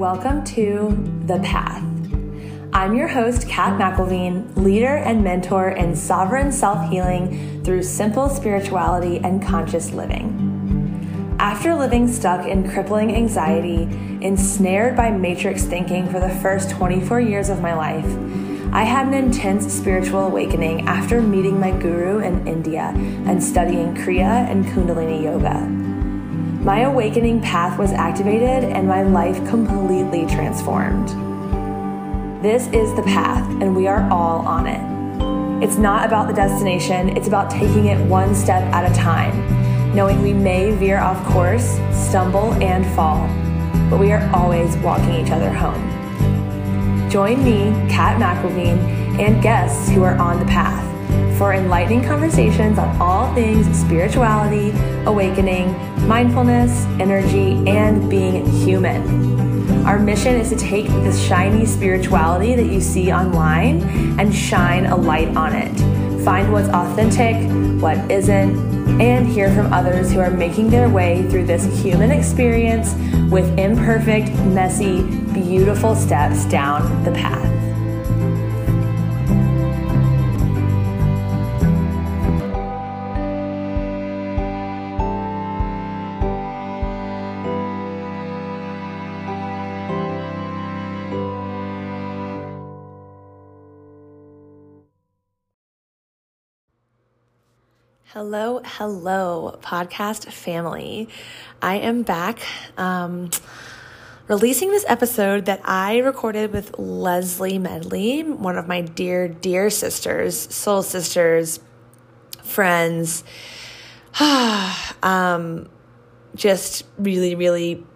Welcome to The Path. I'm your host, Kat McElveen, leader and mentor in sovereign self healing through simple spirituality and conscious living. After living stuck in crippling anxiety, ensnared by matrix thinking for the first 24 years of my life, I had an intense spiritual awakening after meeting my guru in India and studying Kriya and Kundalini Yoga. My awakening path was activated and my life completely transformed. This is the path, and we are all on it. It's not about the destination, it's about taking it one step at a time, knowing we may veer off course, stumble, and fall, but we are always walking each other home. Join me, Kat McElveen, and guests who are on the path for enlightening conversations on all things spirituality, awakening, mindfulness, energy, and being human. Our mission is to take the shiny spirituality that you see online and shine a light on it. Find what's authentic, what isn't, and hear from others who are making their way through this human experience with imperfect, messy, beautiful steps down the path. Hello, hello, podcast family. I am back um, releasing this episode that I recorded with Leslie Medley, one of my dear, dear sisters, soul sisters, friends. um, just really, really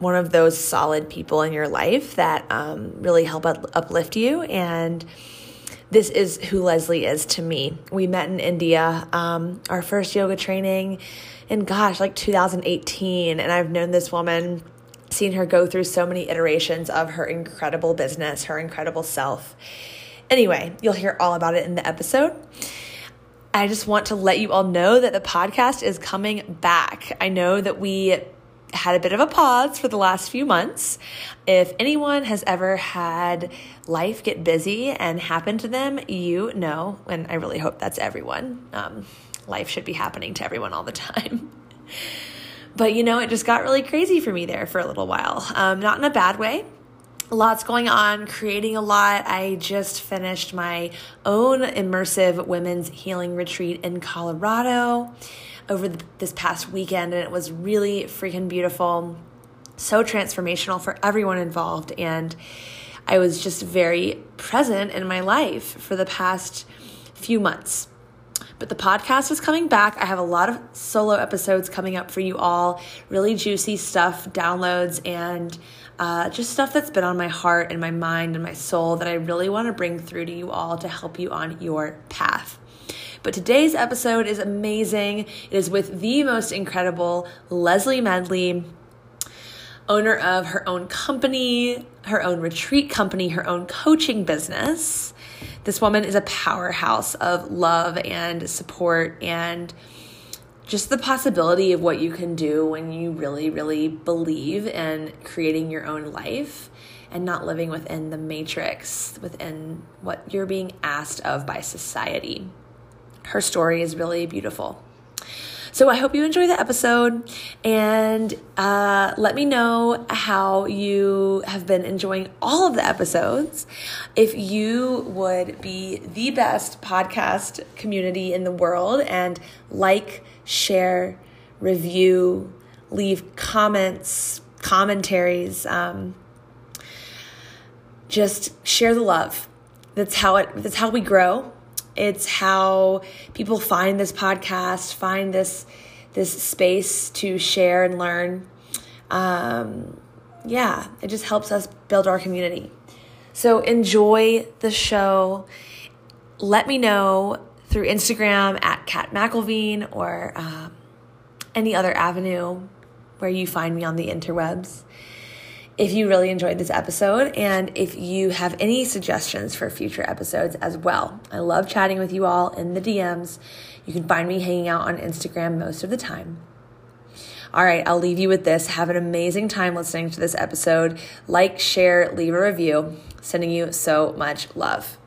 one of those solid people in your life that um, really help uplift you and this is who Leslie is to me. We met in India, um, our first yoga training in gosh, like 2018. And I've known this woman, seen her go through so many iterations of her incredible business, her incredible self. Anyway, you'll hear all about it in the episode. I just want to let you all know that the podcast is coming back. I know that we had a bit of a pause for the last few months. If anyone has ever had life get busy and happen to them, you know, and I really hope that's everyone. Um, life should be happening to everyone all the time. but you know, it just got really crazy for me there for a little while. Um, not in a bad way. Lots going on, creating a lot. I just finished my own immersive women's healing retreat in Colorado over this past weekend, and it was really freaking beautiful. So transformational for everyone involved. And I was just very present in my life for the past few months. But the podcast is coming back. I have a lot of solo episodes coming up for you all, really juicy stuff, downloads, and uh, just stuff that's been on my heart and my mind and my soul that I really want to bring through to you all to help you on your path. But today's episode is amazing. It is with the most incredible Leslie Medley, owner of her own company, her own retreat company, her own coaching business. This woman is a powerhouse of love and support and just the possibility of what you can do when you really, really believe in creating your own life and not living within the matrix, within what you're being asked of by society her story is really beautiful. So I hope you enjoy the episode and uh, let me know how you have been enjoying all of the episodes. If you would be the best podcast community in the world and like, share, review, leave comments, commentaries, um, just share the love. That's how it. That's how we grow it's how people find this podcast, find this this space to share and learn. Um, yeah, it just helps us build our community. So enjoy the show. Let me know through Instagram at Kat McElveen or um, any other avenue where you find me on the interwebs if you really enjoyed this episode and if you have any suggestions for future episodes as well. I love chatting with you all in the DMs. You can find me hanging out on Instagram most of the time. All right, I'll leave you with this. Have an amazing time listening to this episode. Like, share, leave a review. Sending you so much love.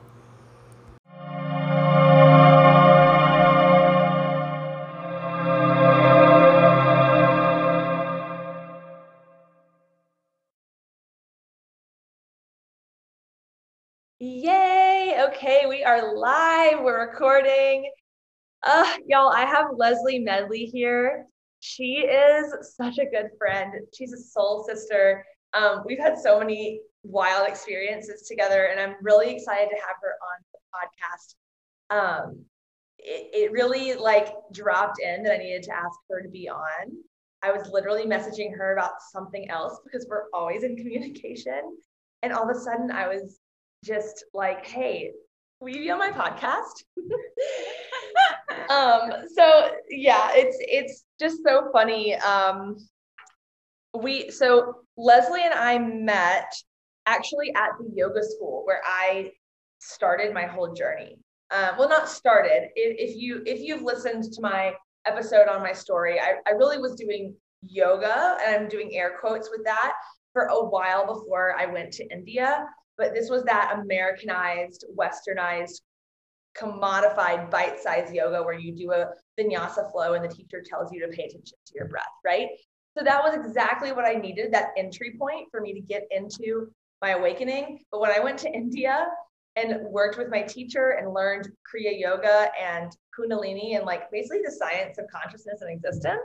Are live. We're recording. Uh, y'all, I have Leslie Medley here. She is such a good friend. She's a soul sister. Um, we've had so many wild experiences together, and I'm really excited to have her on the podcast. Um, it, it really like dropped in that I needed to ask her to be on. I was literally messaging her about something else because we're always in communication. And all of a sudden, I was just like, hey, will you be on my podcast? um, so yeah, it's it's just so funny. Um, we so Leslie and I met actually at the yoga school where I started my whole journey. Um, well, not started. If, if you if you've listened to my episode on my story, I, I really was doing yoga and I'm doing air quotes with that for a while before I went to India but this was that Americanized, westernized, commodified, bite sized yoga where you do a vinyasa flow and the teacher tells you to pay attention to your breath, right? So that was exactly what I needed that entry point for me to get into my awakening. But when I went to India and worked with my teacher and learned Kriya Yoga and Kundalini and like basically the science of consciousness and existence,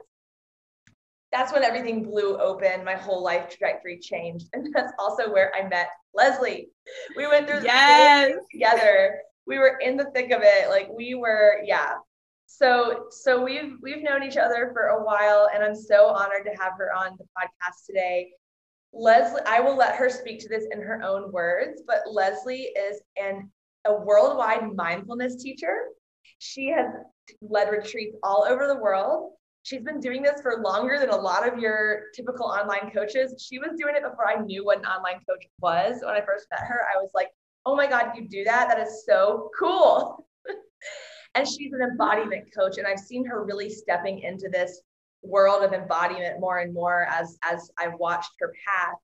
that's when everything blew open. My whole life trajectory changed. And that's also where I met Leslie. We went through yes. together. We were in the thick of it. Like we were, yeah. So so we've we've known each other for a while and I'm so honored to have her on the podcast today. Leslie, I will let her speak to this in her own words, but Leslie is an a worldwide mindfulness teacher. She has led retreats all over the world she's been doing this for longer than a lot of your typical online coaches. She was doing it before I knew what an online coach was. When I first met her, I was like, oh my God, you do that? That is so cool. and she's an embodiment coach. And I've seen her really stepping into this world of embodiment more and more as as I've watched her path.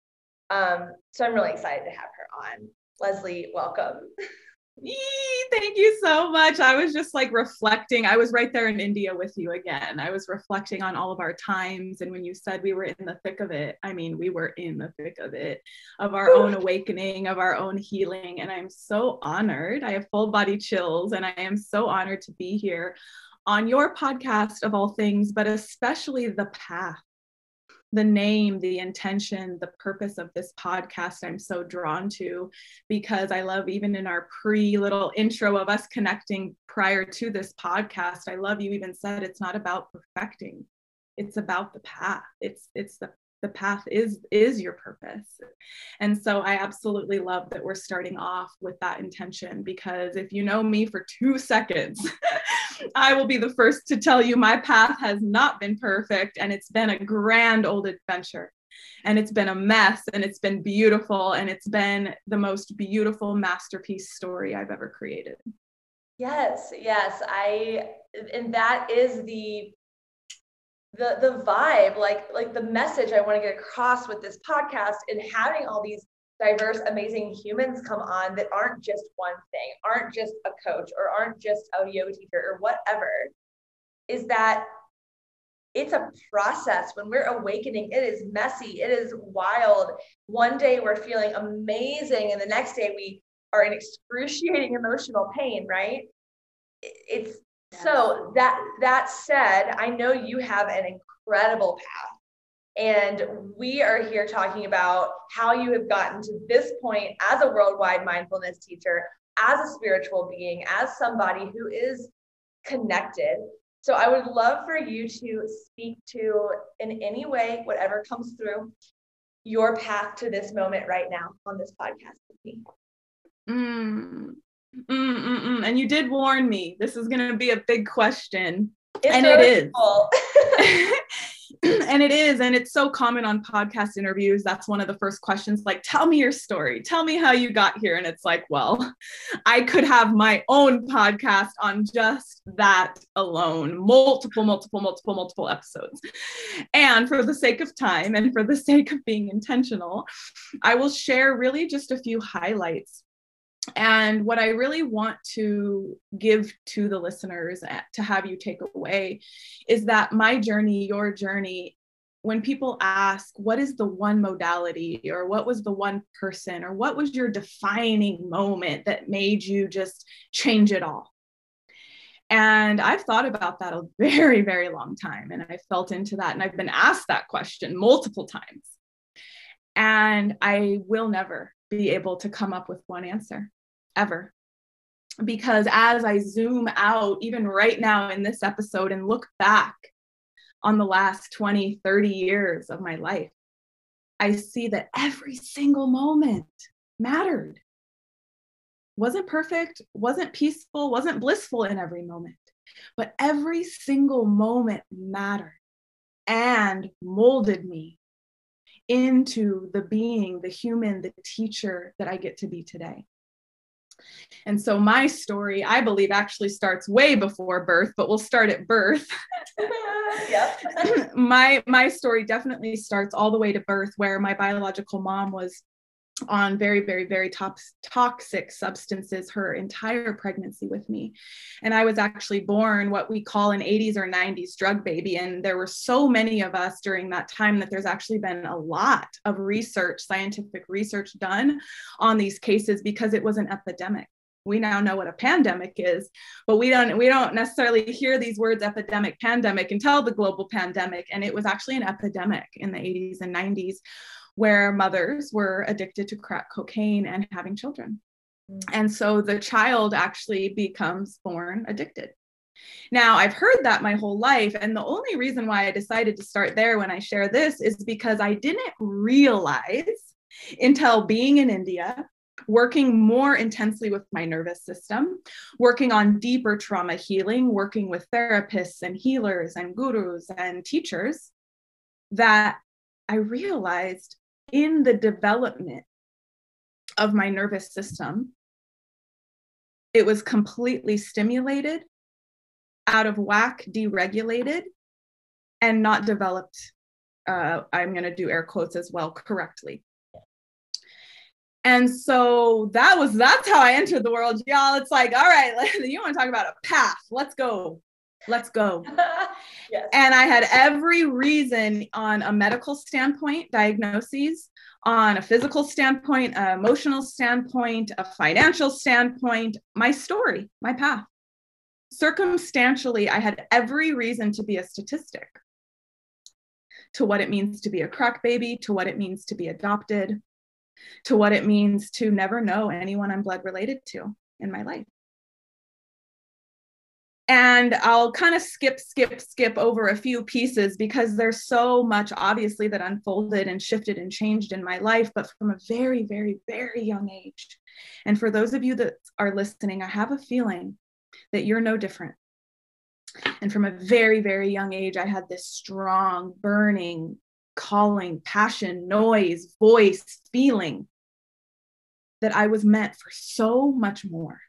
Um, so I'm really excited to have her on. Leslie, welcome. Thank you so much. I was just like reflecting. I was right there in India with you again. I was reflecting on all of our times. And when you said we were in the thick of it, I mean, we were in the thick of it, of our own awakening, of our own healing. And I'm so honored. I have full body chills, and I am so honored to be here on your podcast of all things, but especially the path the name, the intention, the purpose of this podcast I'm so drawn to because I love even in our pre little intro of us connecting prior to this podcast, I love you even said it's not about perfecting. It's about the path. It's it's the the path is is your purpose. And so i absolutely love that we're starting off with that intention because if you know me for two seconds i will be the first to tell you my path has not been perfect and it's been a grand old adventure. And it's been a mess and it's been beautiful and it's been the most beautiful masterpiece story i've ever created. Yes yes i and that is the the the vibe like like the message i want to get across with this podcast and having all these diverse amazing humans come on that aren't just one thing aren't just a coach or aren't just a yoga teacher or whatever is that it's a process. When we're awakening it is messy it is wild. One day we're feeling amazing and the next day we are in excruciating emotional pain right? It's so that that said, I know you have an incredible path. And we are here talking about how you have gotten to this point as a worldwide mindfulness teacher, as a spiritual being, as somebody who is connected. So I would love for you to speak to, in any way, whatever comes through, your path to this moment right now on this podcast with me. Mm, Mm-mm-mm. And you did warn me. This is going to be a big question. It's and it is. and it is and it's so common on podcast interviews. That's one of the first questions like tell me your story. Tell me how you got here. And it's like well i could have my own podcast on just that alone. Multiple multiple multiple multiple episodes. And for the sake of time and for the sake of being intentional i will share really just a few highlights and what I really want to give to the listeners eh, to have you take away is that my journey, your journey, when people ask, what is the one modality or what was the one person or what was your defining moment that made you just change it all? And I've thought about that a very, very long time. And I felt into that. And I've been asked that question multiple times. And I will never be able to come up with one answer ever. Because as I zoom out, even right now in this episode, and look back on the last 20, 30 years of my life, I see that every single moment mattered. Wasn't perfect, wasn't peaceful, wasn't blissful in every moment, but every single moment mattered and molded me into the being, the human, the teacher that I get to be today. And so my story, I believe, actually starts way before birth, but we'll start at birth. my my story definitely starts all the way to birth, where my biological mom was on very very very top, toxic substances her entire pregnancy with me. And i was actually born what we call an 80s or 90s drug baby. And there were so many of us during that time that there's actually been a lot of research scientific research done on these cases because it was an epidemic. We now know what a pandemic is but we don't we don't necessarily hear these words epidemic pandemic until the global pandemic. And it was actually an epidemic in the 80s and 90s where mothers were addicted to crack cocaine and having children. Mm. And so the child actually becomes born addicted. Now, I've heard that my whole life. And the only reason why I decided to start there when I share this is because I didn't realize until being in India, working more intensely with my nervous system, working on deeper trauma healing, working with therapists and healers and gurus and teachers, that I realized in the development of my nervous system, it was completely stimulated, out of whack, deregulated, and not developed. Uh, I'm going to do air quotes as well correctly. And so that was that's how I entered the world, y'all. It's like, all right, you want to talk about a path? Let's go let's go. yes. And I had every reason on a medical standpoint, diagnoses, on a physical standpoint, an emotional standpoint, a financial standpoint, my story, my path. Circumstantially, I had every reason to be a statistic to what it means to be a crack baby, to what it means to be adopted, to what it means to never know anyone I'm blood related to in my life and I'll kind of skip, skip, skip over a few pieces because there's so much obviously that unfolded and shifted and changed in my life, but from a very, very, very young age. And for those of you that are listening, I have a feeling that you're no different. And from a very, very young age, I had this strong, burning, calling, passion, noise, voice, feeling that I was meant for so much more.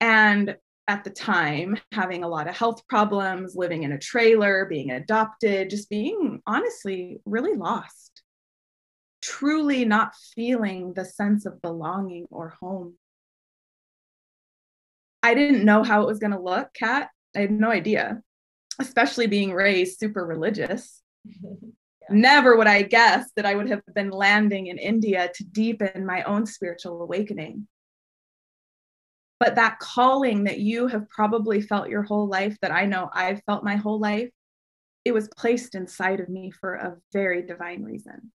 And at the time having a lot of health problems, living in a trailer, being adopted, just being honestly really lost, truly not feeling the sense of belonging or home. I didn't know how it was going to look, Kat. I had no idea, especially being raised super religious. yeah. Never would I guess that I would have been landing in India to deepen my own spiritual awakening but that calling that you have probably felt your whole life that i know i've felt my whole life it was placed inside of me for a very divine reason.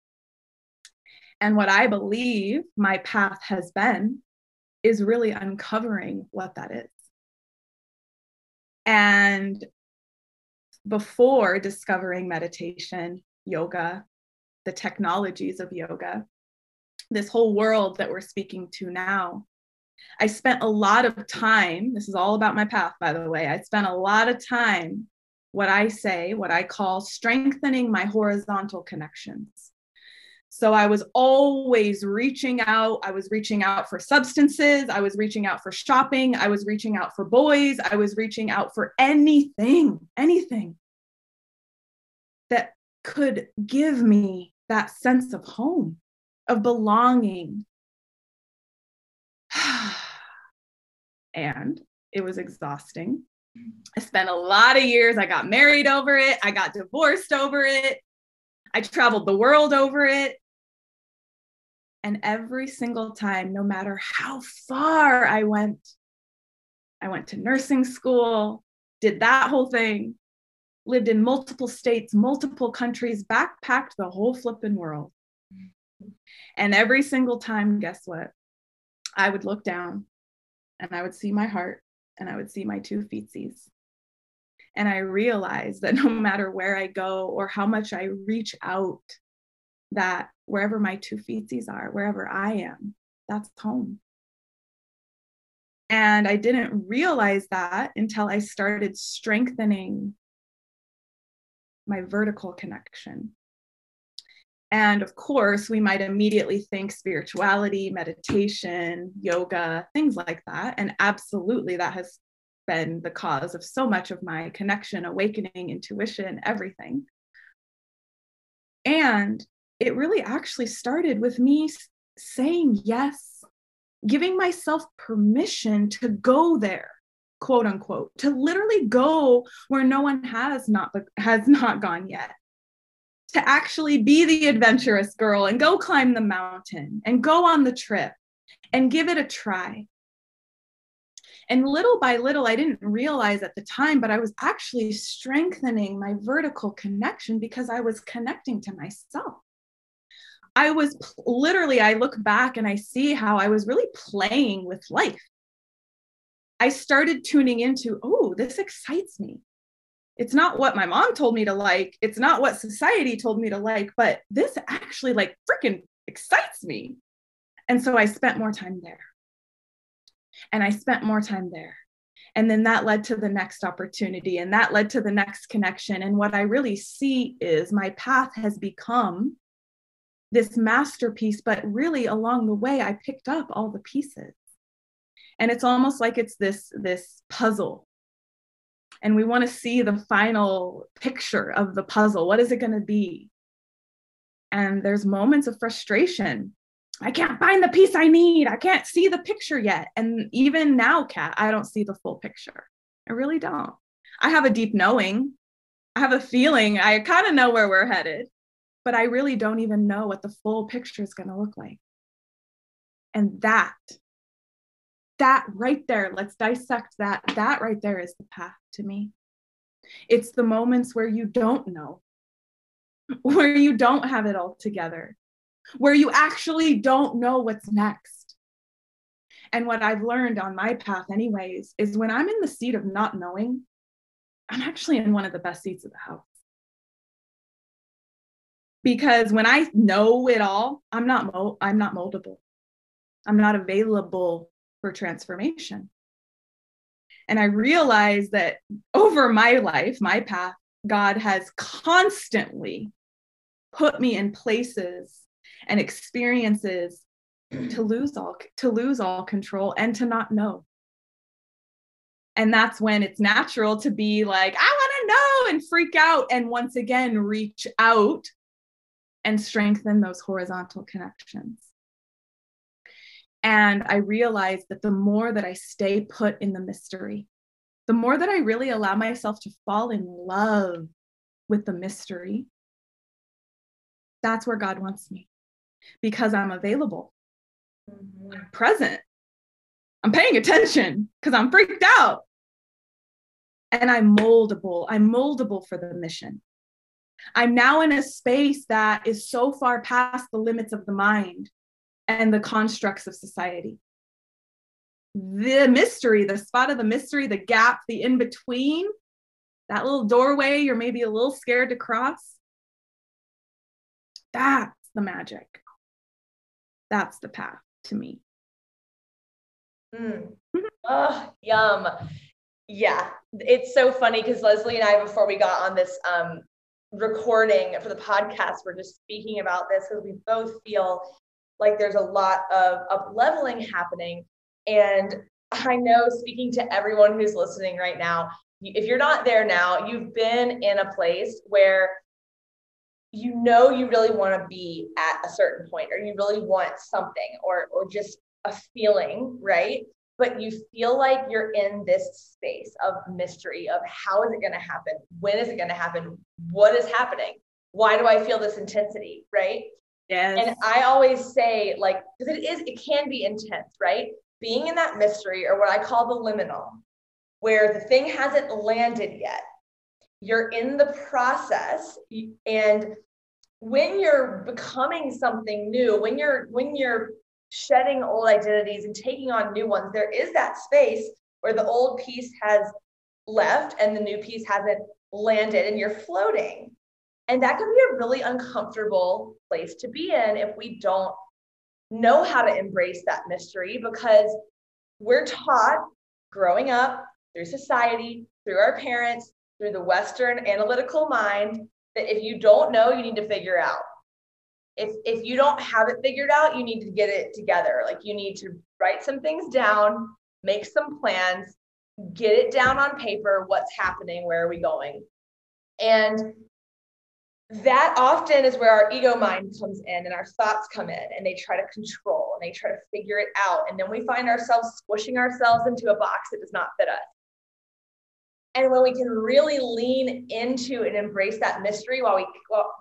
And what i believe my path has been is really uncovering what that is. And before discovering meditation yoga the technologies of yoga this whole world that we're speaking to now I spent a lot of time, this is all about my path, by the way. I spent a lot of time what I say, what I call strengthening my horizontal connections. So I was always reaching out. I was reaching out for substances. I was reaching out for shopping. I was reaching out for boys. I was reaching out for anything, anything that could give me that sense of home, of belonging. and it was exhausting. I spent a lot of years. I got married over it. I got divorced over it. I traveled the world over it. And every single time, no matter how far I went, I went to nursing school, did that whole thing, lived in multiple states, multiple countries, backpacked the whole flipping world. And every single time, guess what? I would look down and I would see my heart and I would see my two feetsies. And I realized that no matter where I go or how much I reach out, that wherever my two feetsies are, wherever I am, that's home. And I didn't realize that until I started strengthening my vertical connection. And of course, we might immediately think spirituality, meditation, yoga, things like that. And absolutely, that has been the cause of so much of my connection, awakening, intuition, everything. And it really actually started with me saying yes, giving myself permission to go there quote unquote to literally go where no one has not has not gone yet to actually be the adventurous girl and go climb the mountain and go on the trip and give it a try. And little by little, I didn't realize at the time, but I was actually strengthening my vertical connection because I was connecting to myself. I was literally, I look back and I see how I was really playing with life. I started tuning into, oh, this excites me it's not what my mom told me to like it's not what society told me to like but this actually like freaking excites me. And so i spent more time there. And i spent more time there. And then that led to the next opportunity and that led to the next connection. And what i really see is my path has become this masterpiece but really along the way i picked up all the pieces. And it's almost like it's this this puzzle and we want to see the final picture of the puzzle. What is it going to be? And there's moments of frustration. I can't find the piece I need. I can't see the picture yet. And even now, Kat, I don't see the full picture. I really don't. I have a deep knowing. I have a feeling. I kind of know where we're headed, but I really don't even know what the full picture is going to look like. And that that right there, let's dissect that. That right there is the path to me. It's the moments where you don't know, where you don't have it all together, where you actually don't know what's next. And what I've learned on my path, anyways, is when I'm in the seat of not knowing, I'm actually in one of the best seats of the house. Because when I know it all, I'm not mo- I'm not moldable. I'm not available for transformation. And I realized that over my life, my path, God has constantly put me in places and experiences to lose all to lose all control and to not know and that's when it's natural to be like i want to know and freak out and once again reach out and strengthen those horizontal connections and I realized that the more that I stay put in the mystery, the more that I really allow myself to fall in love with the mystery, that's where God wants me because I'm available, mm-hmm. I'm present, I'm paying attention because I'm freaked out. And I'm moldable. I'm moldable for the mission. I'm now in a space that is so far past the limits of the mind and the constructs of society. The mystery, the spot of the mystery, the gap, the in between, that little doorway you're maybe a little scared to cross, that's the magic. That's the path to me. Mm. oh, yum. Yeah, it's so funny because Leslie and I, before we got on this um, recording for the podcast, we're just speaking about this because we both feel like there's a lot of up leveling happening. And I know speaking to everyone who's listening right now, if you're not there now, you've been in a place where you know you really want to be at a certain point or you really want something or or just a feeling, right? but you feel like you're in this space of mystery of how is it going to happen? When is it going to happen? What is happening? Why do I feel this intensity? Right. Yes. And I always say, like, because it is, it can be intense, right? Being in that mystery or what I call the liminal, where the thing hasn't landed yet. You're in the process and when you're becoming something new, when you're when you're shedding old identities and taking on new ones, there is that space where the old piece has left and the new piece hasn't landed and you're floating. And that can be a really uncomfortable place to be in if we don't know how to embrace that mystery because we're taught growing up through society, through our parents, through the Western analytical mind that if you don't know, you need to figure out. If if you don't have it figured out you need to get it together. Like you need to write some things down make some plans get it down on paper what's happening where are we going? And that often is where our ego mind comes in and our thoughts come in and they try to control and they try to figure it out and then we find ourselves squishing ourselves into a box that does not fit us and when we can really lean into and embrace that mystery while we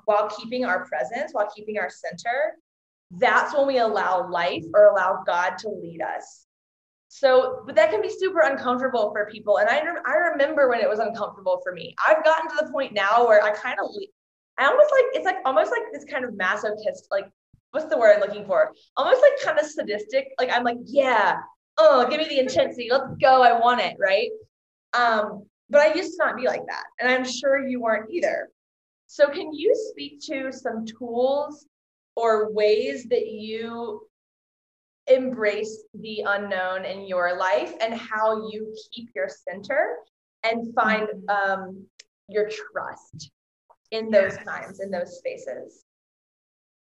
while, keeping our presence, while keeping our center, that's when we allow life or allow God to lead us. So, but that can be super uncomfortable for people. And I, I remember when it was uncomfortable for me. I've gotten to the point now where I kind of, I almost like, it's like almost like this kind of masochist, like, what's the word I'm looking for? Almost like kind of sadistic. Like, I'm like, yeah, oh, give me the intensity. Let's go. I want it. Right. Um, but I used to not be like that. And I'm sure you weren't either. So, can you speak to some tools or ways that you embrace the unknown in your life and how you keep your center and find mm-hmm. um, your trust in those times, in those spaces?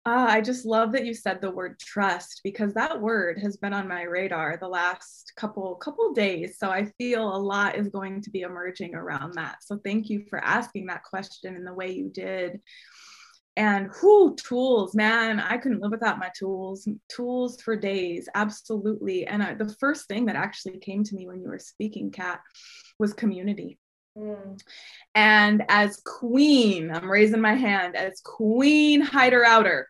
Ah, I just love that you said the word trust because that word has been on my radar the last couple couple days. So I feel a lot is going to be emerging around that. So thank you for asking that question in the way you did. And who tools, man, I couldn't live without my tools. Tools for days, absolutely. And I, the first thing that actually came to me when you were speaking, Kat, was community. Mm. And as queen, I'm raising my hand as queen hider outer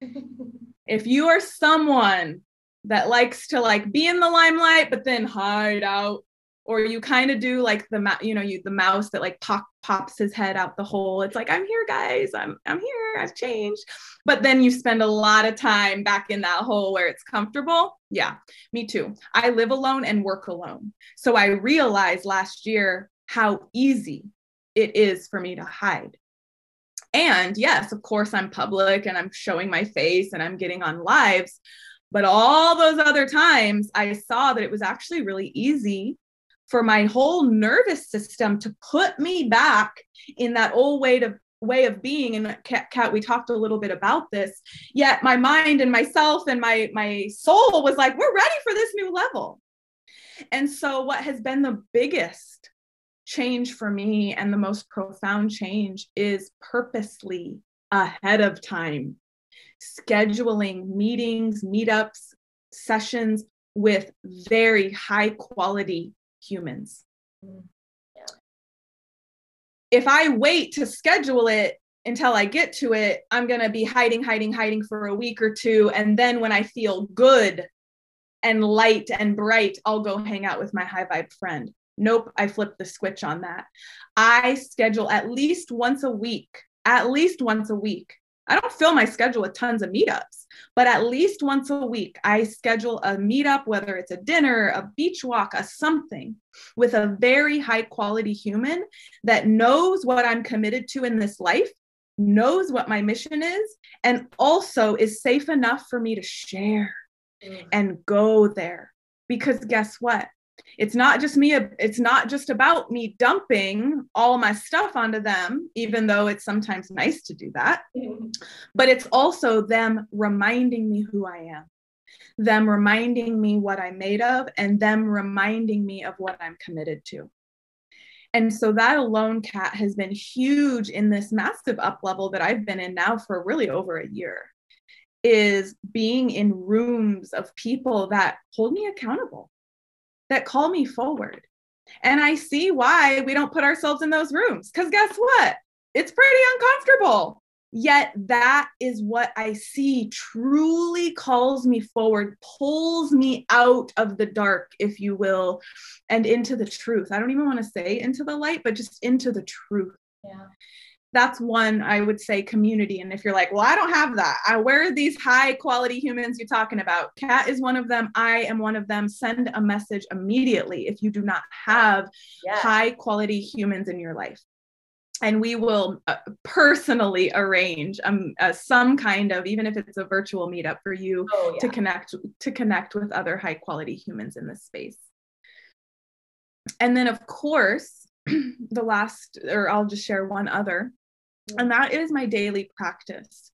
if you are someone that likes to like be in the limelight but then hide out or you kind of do like the you know you the mouse that like pop, pops his head out the hole it's like i'm here guys i'm i'm here i've changed. But then you spend a lot of time back in that hole where it's comfortable? Yeah me too. I live alone and work alone. So i realized last year how easy it is for me to hide and yes, of course, I'm public and I'm showing my face and I'm getting on lives. But all those other times, I saw that it was actually really easy for my whole nervous system to put me back in that old way of way of being and kat, kat we talked a little bit about this yet my mind and myself and my my soul was like we're ready for this new level and so what has been the biggest change for me and the most profound change is purposely ahead of time scheduling meetings, meetups, sessions with very high quality humans. Mm, yeah. If I wait to schedule it until I get to it, I'm going to be hiding, hiding, hiding for a week or two. And then when I feel good and light and bright, I'll go hang out with my high vibe friend. Nope, I flipped the switch on that. I schedule at least once a week, at least once a week. I don't fill my schedule with tons of meetups, but at least once a week, I schedule a meetup, whether it's a dinner, a beach walk, a something with a very high quality human that knows what I'm committed to in this life, knows what my mission is, and also is safe enough for me to share mm. and go there. Because guess what? It's not just me it's not just about me dumping all my stuff onto them even though it's sometimes nice to do that but it's also them reminding me who i am them reminding me what i'm made of and them reminding me of what i'm committed to. And so that alone Kat has been huge in this massive up level that i've been in now for really over a year is being in rooms of people that hold me accountable that call me forward. And I see why we don't put ourselves in those rooms. Because guess what? It's pretty uncomfortable. Yet that is what I see truly calls me forward, pulls me out of the dark, if you will, and into the truth. I don't even want to say into the light, but just into the truth. Yeah that's one I would say community. And if you're like, well, I don't have that, I, where are these high quality humans you're talking about? Kat is one of them. I am one of them. Send a message immediately if you do not have yes. high quality humans in your life. And we will uh, personally arrange um, uh, some kind of, even if it's a virtual meetup for you oh, yeah. to connect to connect with other high quality humans in this space. And then, of course, the last, or I'll just share one other and that is my daily practice.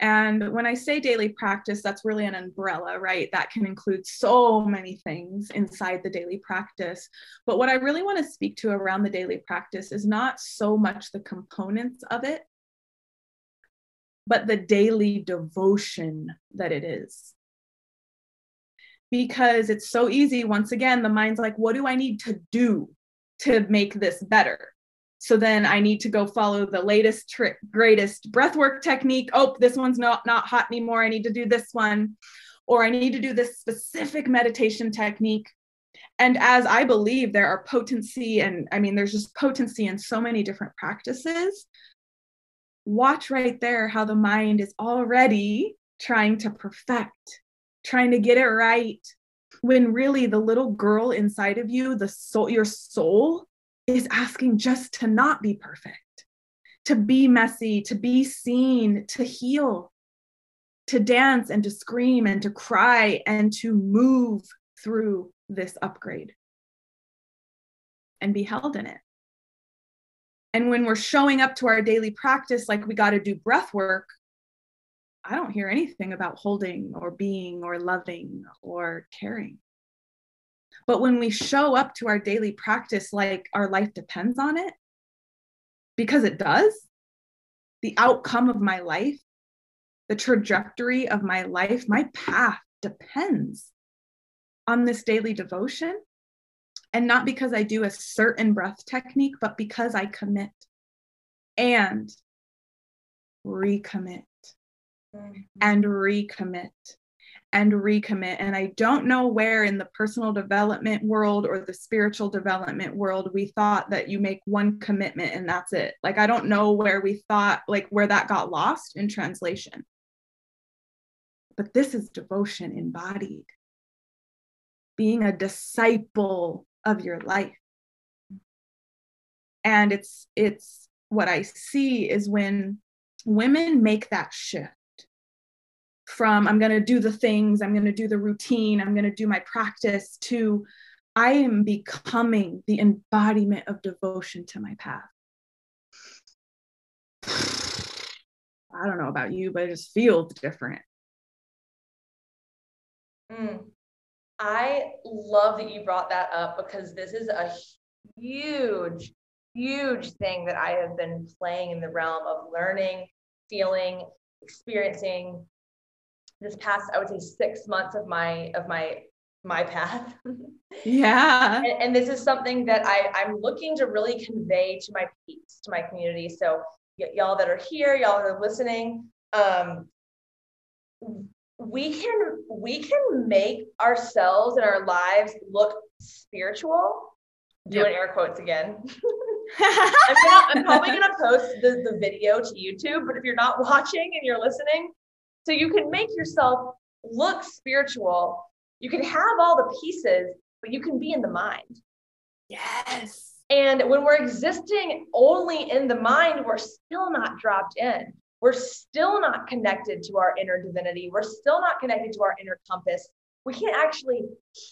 And when I say daily practice, that's really an umbrella, right? That can include so many things inside the daily practice. But what I really want to speak to around the daily practice is not so much the components of it, but the daily devotion that it is. Because it's so easy, once again, the mind's like, what do I need to do to make this better? So then I need to go follow the latest trick, greatest breathwork technique. Oh, this one's not not hot anymore. I need to do this one, or I need to do this specific meditation technique. And as I believe there are potency, and I mean, there's just potency in so many different practices. Watch right there how the mind is already trying to perfect, trying to get it right, when really the little girl inside of you, the soul, your soul is asking just to not be perfect, to be messy, to be seen, to heal, to dance and to scream and to cry and to move through this upgrade and be held in it. And when we're showing up to our daily practice, like we got to do breath work, I don't hear anything about holding or being or loving or caring. But when we show up to our daily practice like our life depends on it, because it does, the outcome of my life, the trajectory of my life, my path depends on this daily devotion. And not because I do a certain breath technique, but because I commit and recommit mm-hmm. and recommit and recommit. And I don't know where in the personal development world or the spiritual development world we thought that you make one commitment and that's it. Like, I don't know where we thought, like, where that got lost in translation. But this is devotion embodied, being a disciple of your life. And it's, it's what I see is when women make that shift from I'm going to do the things, I'm going to do the routine, I'm going to do my practice to I am becoming the embodiment of devotion to my path. I don't know about you, but it just feels different. Mm. I love that you brought that up because this is a huge, huge thing that I have been playing in the realm of learning, feeling, experiencing this past i would say six months of my of my my path. Yeah. And, and, this is something that i i'm looking to really convey to my peeps to my community. So y- y'all that are here y'all that are listening um we can we can make ourselves and our lives look spiritual. Doing yep. air quotes again. I'm, gonna, I'm probably gonna post the, the video to youtube but if you're not watching and you're listening so you can make yourself look spiritual. You can have all the pieces, but you can be in the mind. Yes. And when we're existing only in the mind, we're still not dropped in. We're still not connected to our inner divinity. We're still not connected to our inner compass. We can't actually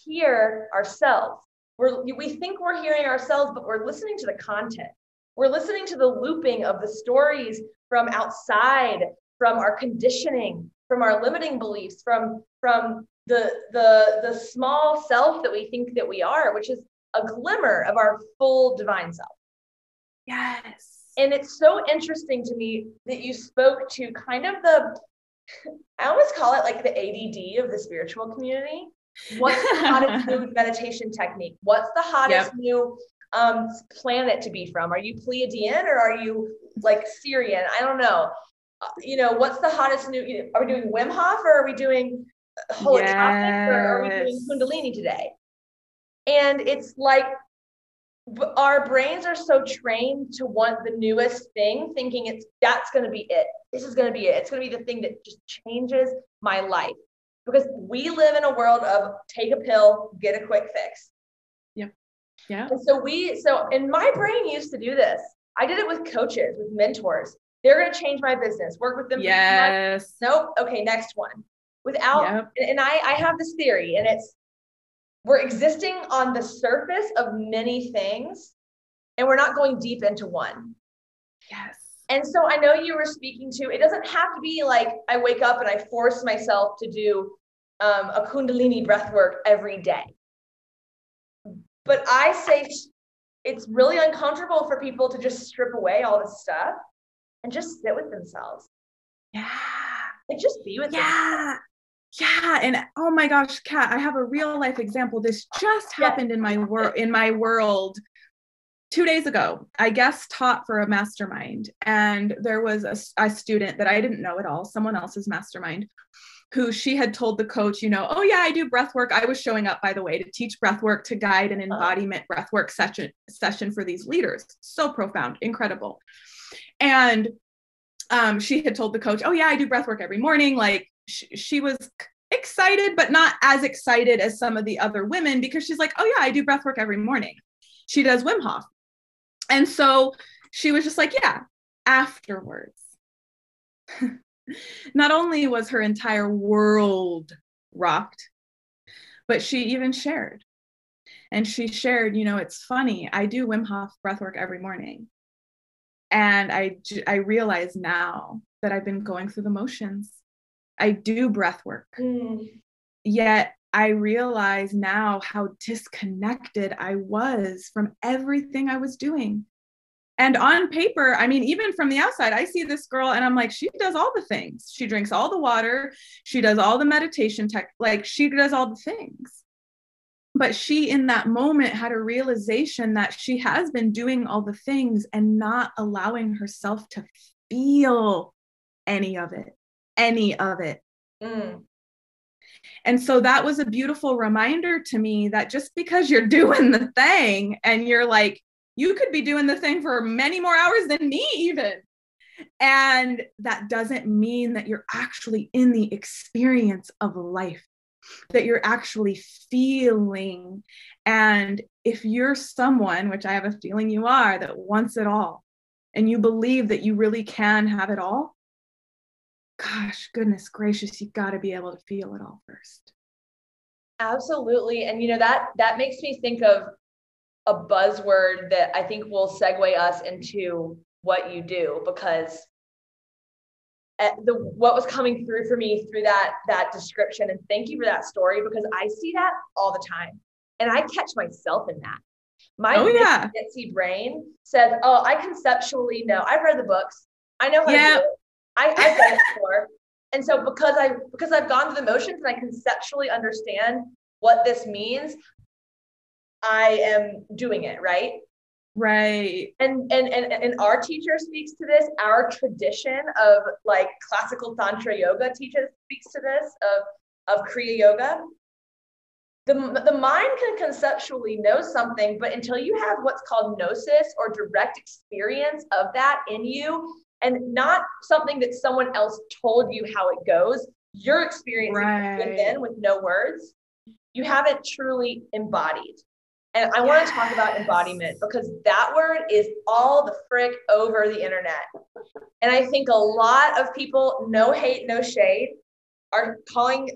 hear ourselves. we're we think we're hearing ourselves but we're listening to the content we're listening to the looping of the stories from outside from our conditioning from our limiting beliefs from from the the the small self that we think that we are which is a glimmer of our full divine self. Yes. And it's so interesting to me that you spoke to kind of the i almost call it like the add of the spiritual community. What's the hottest new meditation technique? What's the hottest yep. new um, planet to be from? Are you pleiadian or are you like Sirian? I don't know Uh, you know what's the hottest new you know, are we doing wim hof or are we doing holotropic yes. or are we doing kundalini today and it's like our brains are so trained to want the newest thing, thinking it's that's going to be it. This is going to be it. It's going to be the thing that just changes my life. Because we live in a world of take a pill, get a quick fix. Yeah. Yeah. And so we, so, and my brain used to do this. I did it with coaches, with mentors. They're going to change my business, work with them. Yes. Nope. Okay. Next one. Without, yep. and I, I have this theory, and it's we're existing on the surface of many things and we're not going deep into one. Yes. And so I know you were speaking to it doesn't have to be like I wake up and I force myself to do um, a Kundalini breath work every day. But I say it's really uncomfortable for people to just strip away all this stuff and just sit with themselves. Yeah. Like just be with yeah. Themselves. Yeah, and oh my gosh, Kat, I have a real life example. This just happened yeah. in my world in my world two days ago. I guest taught for a mastermind, and there was a, a student that I didn't know at all, someone else's mastermind, who she had told the coach, you know, oh yeah, I do breath work. I was showing up, by the way, to teach breath work, to guide an uh-huh. embodiment breath work session session for these leaders. So profound, incredible. And um, she had told the coach, oh yeah, I do breath work every morning. Like she, she was excited, but not as excited as some of the other women because she's like, oh yeah, I do breath work every morning. She does Wim Hof. And so she was just like, yeah, afterwards. not only was her entire world rocked, but she even shared. And she shared, you know, it's funny, I do Wim Hof breathwork every morning. And I, I realize now that I've been going through the motions I do breath work. Mm. Yet I realize now how disconnected I was from everything I was doing. And on paper, I mean, even from the outside, I see this girl and I'm like, she does all the things. She drinks all the water. She does all the meditation tech, like she does all the things. But she, in that moment, had a realization that she has been doing all the things and not allowing herself to feel any of it any of it. Mm. And so that was a beautiful reminder to me that just because you're doing the thing and you're like, you could be doing the thing for many more hours than me, even. And that doesn't mean that you're actually in the experience of life, that you're actually feeling. And if you're someone, which I have a feeling you are, that wants it all, and you believe that you really can have it all, gosh, goodness gracious, you've got to be able to feel it all first. Absolutely. And you know, that that makes me think of a buzzword that I think will segue us into what you do because Uh, the what was coming through for me through that that description and thank you for that story because I see that all the time and I catch myself in that. My oh, yeah. Nancy brain says, "Oh, I conceptually know. I've read the books. I know how yeah. to do it. I, I've done it before. And so because I because I've gone through the motions and I conceptually understand what this means, I am doing it, right? Right. And and and, and our teacher speaks to this, our tradition of like classical tantra yoga teaches speaks to this of of kriya yoga. The, the mind can conceptually know something, but until you have what's called gnosis or direct experience of that in you, and not something that someone else told you how it goes. Your experience right. within with no words, you haven't truly embodied. And I want to talk about embodiment because that word is all the frick over the internet. And I think a lot of people, no hate, no shade, are calling,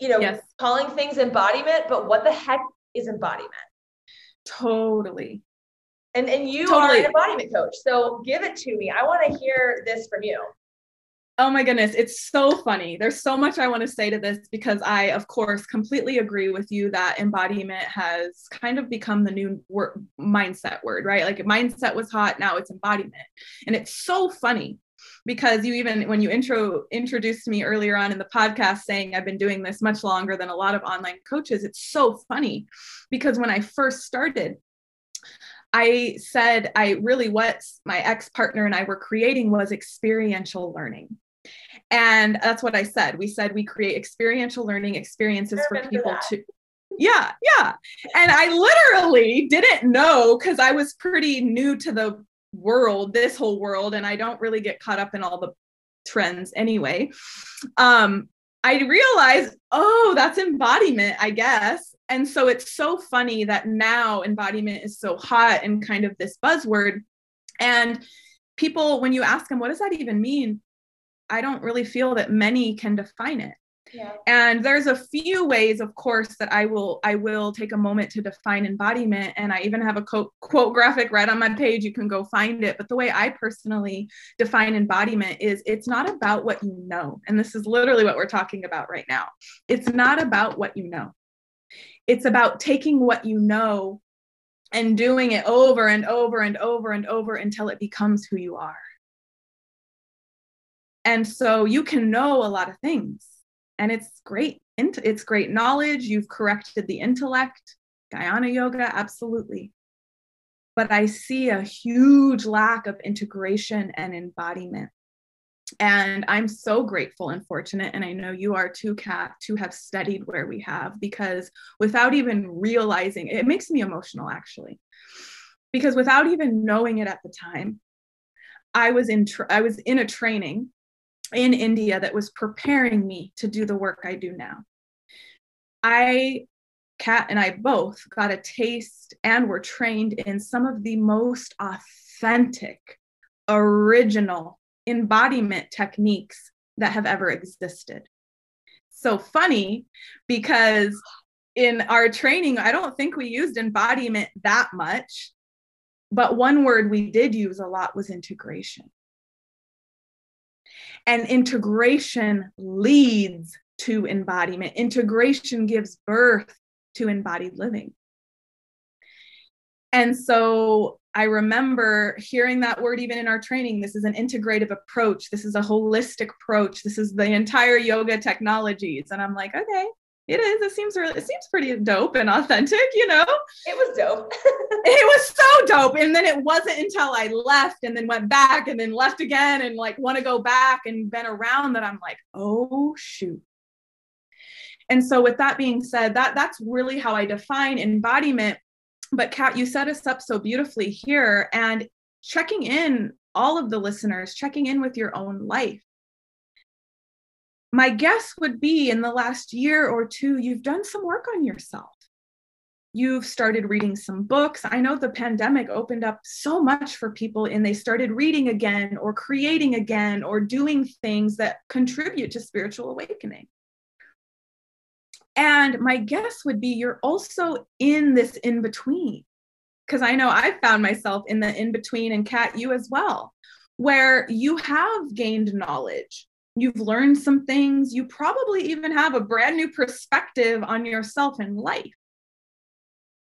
you know, yes. calling things embodiment, but what the heck is embodiment? Totally. And and you Totally. are an embodiment coach. So give it to me. I want to hear this from you. Oh my goodness, it's so funny. There's so much I want to say to this because I, of course, completely agree with you that embodiment has kind of become the new word, mindset word, right? Like mindset was hot, now it's embodiment. And it's so funny because you even when you intro introduced me earlier on in the podcast saying I've been doing this much longer than a lot of online coaches, it's so funny because when I first started, I said I really what my ex partner and I were creating was experiential learning. And that's what I said. We said we create experiential learning experiences for people that. to yeah, yeah. And I literally didn't know because I was pretty new to the world, this whole world, and I don't really get caught up in all the trends anyway. Um, I realized, oh, that's embodiment, I guess. And so it's so funny that now embodiment is so hot and kind of this buzzword. And people, when you ask them, what does that even mean? I don't really feel that many can define it. Yeah. and there's a few ways of course that i will i will take a moment to define embodiment and i even have a quote, quote graphic right on my page. You can go find it. But the way i personally define embodiment is it's not about what you know. And this is literally what we're talking about right now. It's not about what you know. It's about taking what you know and doing it over and over and over and over until it becomes who you are and so you can know a lot of things. And it's great it's great knowledge. You've corrected the intellect. Jnana yoga absolutely. But i see a huge lack of integration and embodiment. And i'm so grateful and fortunate and i know you are too kat to have studied where we have because without even realizing it makes me emotional actually. Because without even knowing it at the time i was in tra- i was in a training in India that was preparing me to do the work I do now. I, Kat, and I both got a taste and were trained in some of the most authentic, original embodiment techniques that have ever existed. So funny because in our training, I don't think we used embodiment that much, but one word we did use a lot was integration and integration leads to embodiment. Integration gives birth to embodied living. And so I remember hearing that word even in our training. This is an integrative approach. This is a holistic approach. This is the entire yoga technologies. And I'm like, okay, it is. It seems really, it seems pretty dope and authentic, you know? It was dope. it was so dope. And then it wasn't until I left and then went back and then left again and like want to go back and been around that I'm like, oh shoot. And so with that being said, that that's really how I define embodiment. But Kat, you set us up so beautifully here and checking in all of the listeners, checking in with your own life. My guess would be in the last year or two, you've done some work on yourself you've started reading some books. I know the pandemic opened up so much for people and they started reading again or creating again or doing things that contribute to spiritual awakening. And my guess would be you're also in this in between. Because I know I found myself in the in between, and Kat, you as well, where you have gained knowledge. You've learned some things. You probably even have a brand new perspective on yourself and life.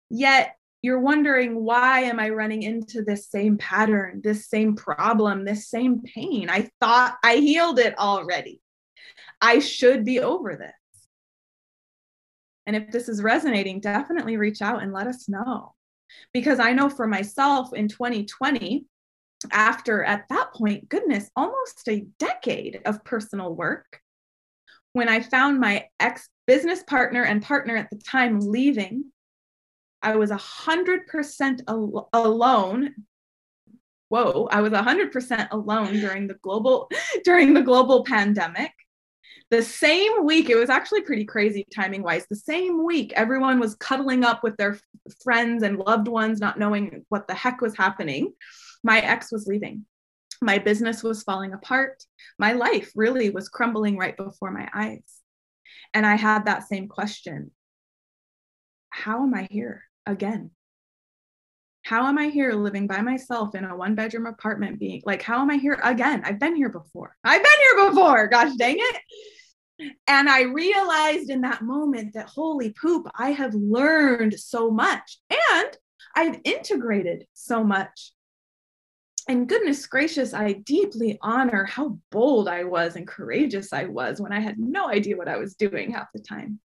Yet you're wondering, why am I running into this same pattern, this same problem, this same pain? I thought I healed it already. I should be over this. And if this is resonating, definitely reach out and let us know. Because I know for myself in 2020, after at that point, goodness, almost a decade of personal work, when I found my ex business partner and partner at the time leaving, I was 100% al- alone. Whoa, I was 100% alone during the global during the global pandemic. The same week, it was actually pretty crazy timing wise. The same week, everyone was cuddling up with their friends and loved ones, not knowing what the heck was happening. My ex was leaving. My business was falling apart. My life really was crumbling right before my eyes. And I had that same question How am I here again? how am I here living by myself in a one bedroom apartment being like, how am I here again? I've been here before. I've been here before. Gosh dang it. And I realized in that moment that holy poop, I have learned so much and I've integrated so much. And goodness gracious, I deeply honor how bold I was and courageous I was when I had no idea what I was doing half the time.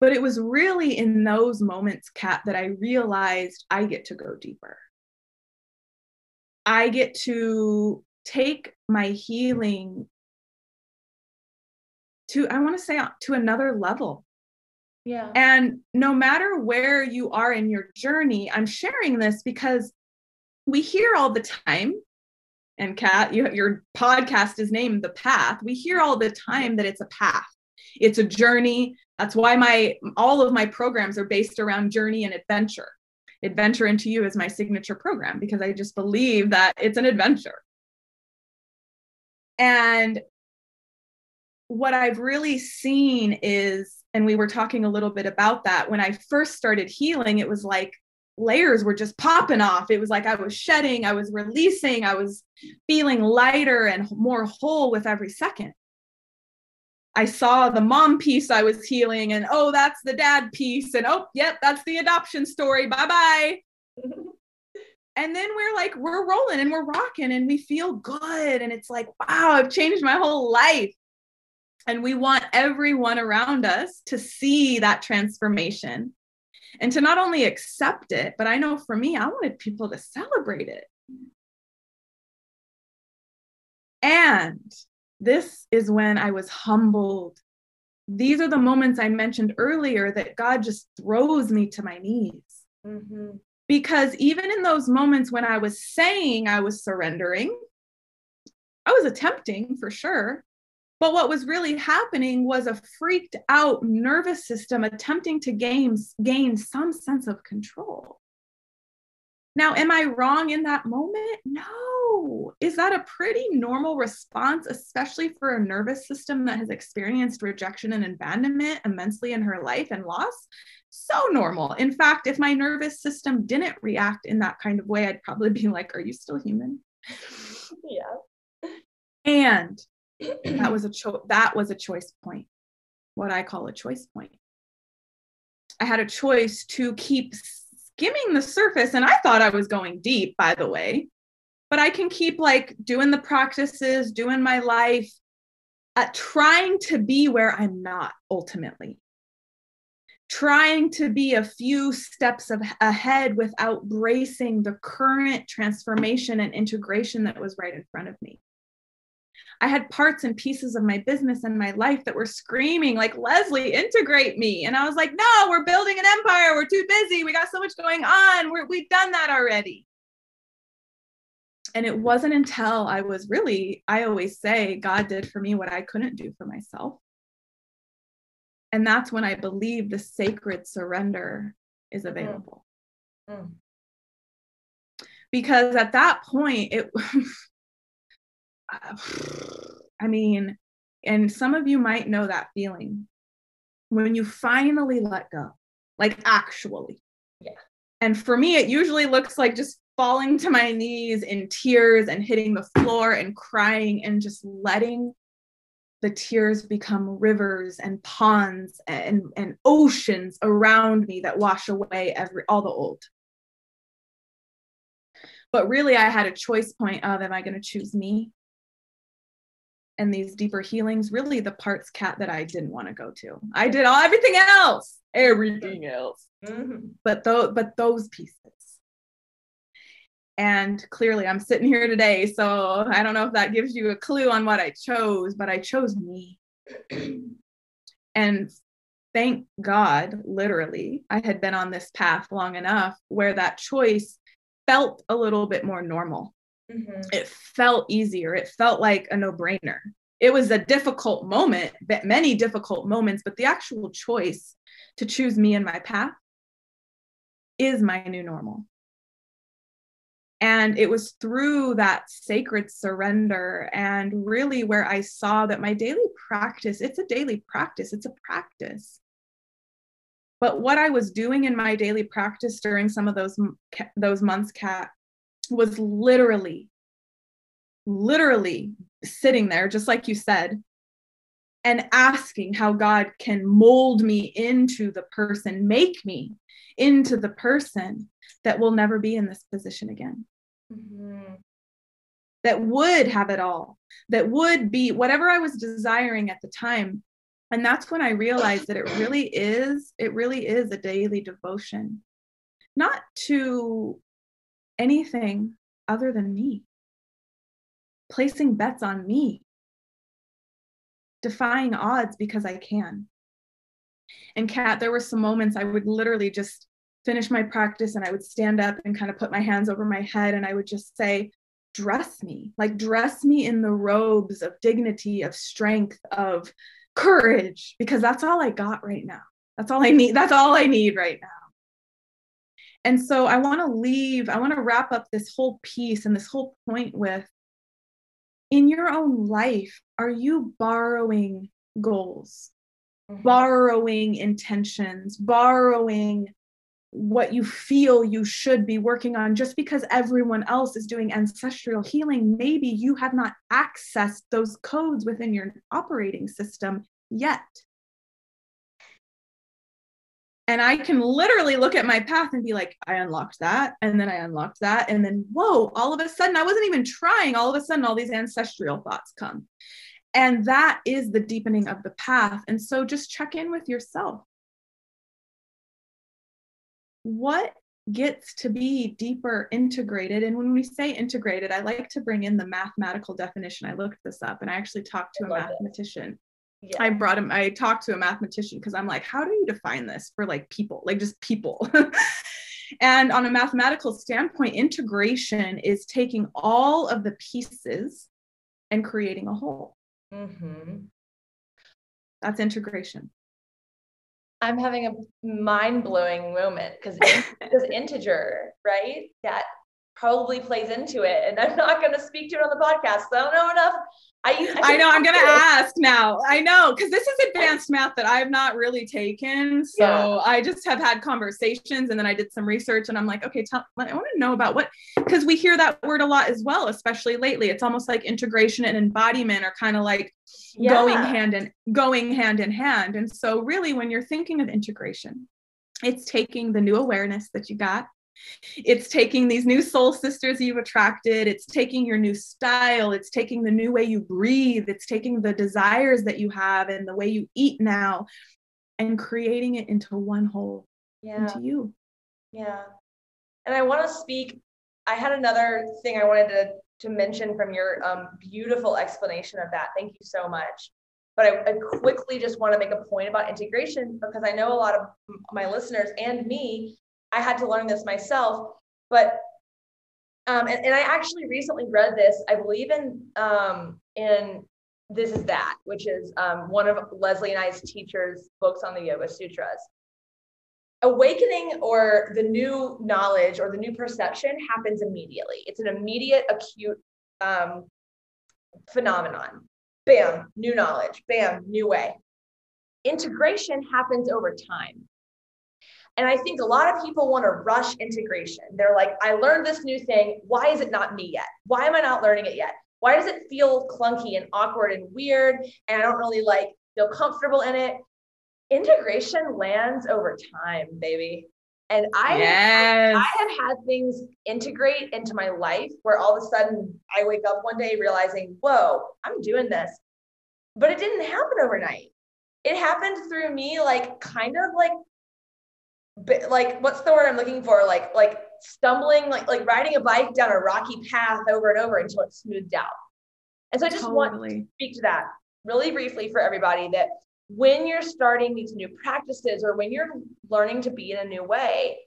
But it was really in those moments, Kat, that I realized I get to go deeper. I get to take my healing to, I want to say, uh, to another level. Yeah. And no matter where you are in your journey, I'm sharing this because we hear all the time, and Kat, you, your podcast is named The Path. We hear all the time that it's a path, it's a journey, that's why my all of my programs are based around journey and adventure. Adventure into You is my signature program because I just believe that it's an adventure. And what I've really seen is, and we were talking a little bit about that when I first started healing, it was like layers were just popping off. It was like I was shedding, I was releasing, I was feeling lighter and more whole with every second. I saw the mom piece I was healing, and oh, that's the dad piece, and oh, yep, that's the adoption story. Bye bye. and then we're like, we're rolling and we're rocking, and we feel good. And it's like, wow, I've changed my whole life. And we want everyone around us to see that transformation and to not only accept it, but I know for me, I wanted people to celebrate it. And this is when I was humbled. These are the moments I mentioned earlier that God just throws me to my knees. Mm-hmm. Because even in those moments when I was saying I was surrendering, I was attempting for sure. But what was really happening was a freaked out nervous system attempting to gain, gain some sense of control. Now, am I wrong in that moment? No. Is that a pretty normal response, especially for a nervous system that has experienced rejection and abandonment immensely in her life and loss? So normal. In fact, if my nervous system didn't react in that kind of way, I'd probably be like, Are you still human? Yeah. And that was a choice that was a choice point what i call a choice point. I had a choice to keep skimming the surface and i thought i was going deep by the way. But i can keep like doing the practices doing my life uh, trying to be where i'm not ultimately. Trying to be a few steps of, ahead without bracing the current transformation and integration that was right in front of me I had parts and pieces of my business and my life that were screaming, like, Leslie, integrate me. And I was like, no, we're building an empire. We're too busy. We got so much going on. We're, we've done that already. And it wasn't until I was really, I always say, God did for me what I couldn't do for myself. And that's when I believe the sacred surrender is mm-hmm. available. Mm. Mm. Because at that point, it I mean, and some of you might know that feeling when you finally let go, like actually. Yeah. And for me, it usually looks like just falling to my knees in tears and hitting the floor and crying and just letting the tears become rivers and ponds and, and oceans around me that wash away every all the old. But really, I had a choice point of am I going to choose me and these deeper healings really the parts Kat that i didn't want to go to. I did all everything else everything else. Mm-hmm. but those but those pieces. And clearly i'm sitting here today so i don't know if that gives you a clue on what i chose but i chose me. And thank god literally i had been on this path long enough where that choice felt a little bit more normal Mm-hmm. It felt easier. It felt like a no brainer. It was a difficult moment, but many difficult moments, but the actual choice to choose me and my path is my new normal. And it was through that sacred surrender and really where I saw that my daily practice, it's a daily practice, it's a practice. But what I was doing in my daily practice during some of those those months, Kat, was literally, literally sitting there, just like you said, and asking how God can mold me into the person, make me into the person that will never be in this position again. Mm-hmm. That would have it all, that would be whatever I was desiring at the time. And that's when I realized that it really is, it really is a daily devotion, not to anything other than me, placing bets on me, defying odds because I can. And Kat, there were some moments I would literally just finish my practice and I would stand up and kind of put my hands over my head and I would just say, dress me, like dress me in the robes of dignity, of strength, of courage, because that's all I got right now. That's all I need. That's all I need right now. And so I want to leave, I want to wrap up this whole piece and this whole point with in your own life, are you borrowing goals, mm-hmm. borrowing intentions, borrowing what you feel you should be working on just because everyone else is doing ancestral healing? Maybe you have not accessed those codes within your operating system yet. And I can literally look at my path and be like, I unlocked that. And then I unlocked that. And then, whoa, all of a sudden, I wasn't even trying. All of a sudden, all these ancestral thoughts come. And that is the deepening of the path. And so just check in with yourself. What gets to be deeper integrated? And when we say integrated, I like to bring in the mathematical definition. I looked this up and I actually talked to a mathematician yeah. I brought him, I talked to a mathematician because I'm like, how do you define this for like people, like just people? and on a mathematical standpoint, integration is taking all of the pieces and creating a whole. Mm-hmm. That's integration. I'm having a mind blowing moment because because integer, right? That probably plays into it, and I'm not going to speak to it on the podcast. So I don't know enough I, I, I know I'm going to ask now. I know because this is advanced math that I've not really taken. So yeah. I just have had conversations and then I did some research and I'm like, okay, tell, I want to know about what, because we hear that word a lot as well, especially lately. It's almost like integration and embodiment are kind of like yeah. going hand in going hand in hand. And so really when you're thinking of integration, it's taking the new awareness that you got it's taking these new soul sisters you've attracted. It's taking your new style. It's taking the new way you breathe. It's taking the desires that you have and the way you eat now and creating it into one whole, yeah. into you. Yeah. And I want to speak. I had another thing I wanted to, to mention from your um, beautiful explanation of that. Thank you so much. But I, I quickly just want to make a point about integration because I know a lot of my listeners and me I had to learn this myself. But um, and, and I actually recently read this, I believe in um, in This Is That, which is um, one of Leslie and I's teachers' books on the Yoga Sutras. Awakening or the new knowledge or the new perception happens immediately. It's an immediate, acute um, phenomenon. Bam, new knowledge. Bam, new way. Integration happens over time. And I think a lot of people want to rush integration. They're like, I learned this new thing. Why is it not me yet? Why am I not learning it yet? Why does it feel clunky and awkward and weird? And I don't really like feel comfortable in it. Integration lands over time, baby. And I, yes. I have had things integrate into my life where all of a sudden I wake up one day realizing, whoa, I'm doing this. But it didn't happen overnight. It happened through me, like kind of like like what's the word I'm looking for? Like like stumbling, like like riding a bike down a rocky path over and over until it's smoothed out. And so I just totally. want to speak to that really briefly for everybody that when you're starting these new practices or when you're learning to be in a new way,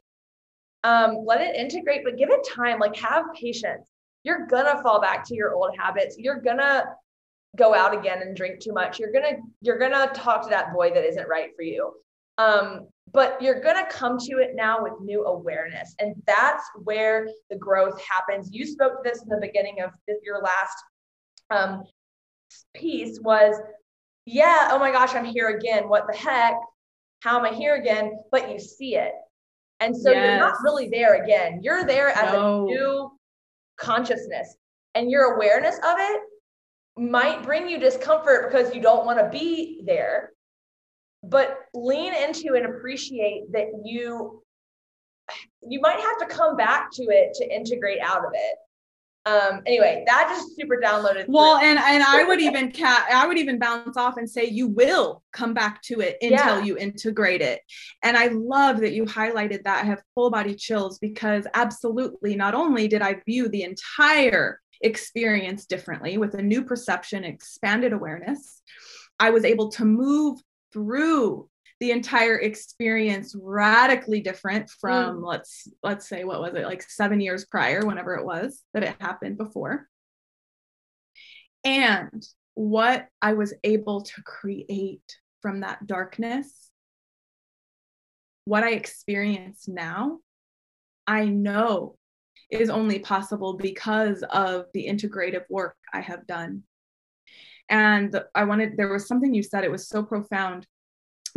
um, let it integrate, but give it time. Like have patience. You're gonna fall back to your old habits. You're gonna go out again and drink too much. You're gonna you're gonna talk to that boy that isn't right for you. Um, but you're going to come to it now with new awareness. And that's where the growth happens. You spoke to this in the beginning of your last um, piece was, yeah, oh my gosh, I'm here again. What the heck? How am I here again? But you see it. And so yes. you're not really there again. You're there as no. a new consciousness. And your awareness of it might bring you discomfort because you don't want to be there. But lean into and appreciate that you you might have to come back to it to integrate out of it. Um anyway that just super downloaded well and and i would even Kat i would even bounce off and say you will come back to it until yeah. you integrate it. And i love that you highlighted that. I have full body chills because absolutely not only did i view the entire experience differently with a new perception expanded awareness i was able to move through the entire experience radically different from mm. let's let's say what was it like 7 years prior whenever it was that it happened before and what i was able to create from that darkness what i experience now i know is only possible because of the integrative work i have done and i wanted there was something you said it was so profound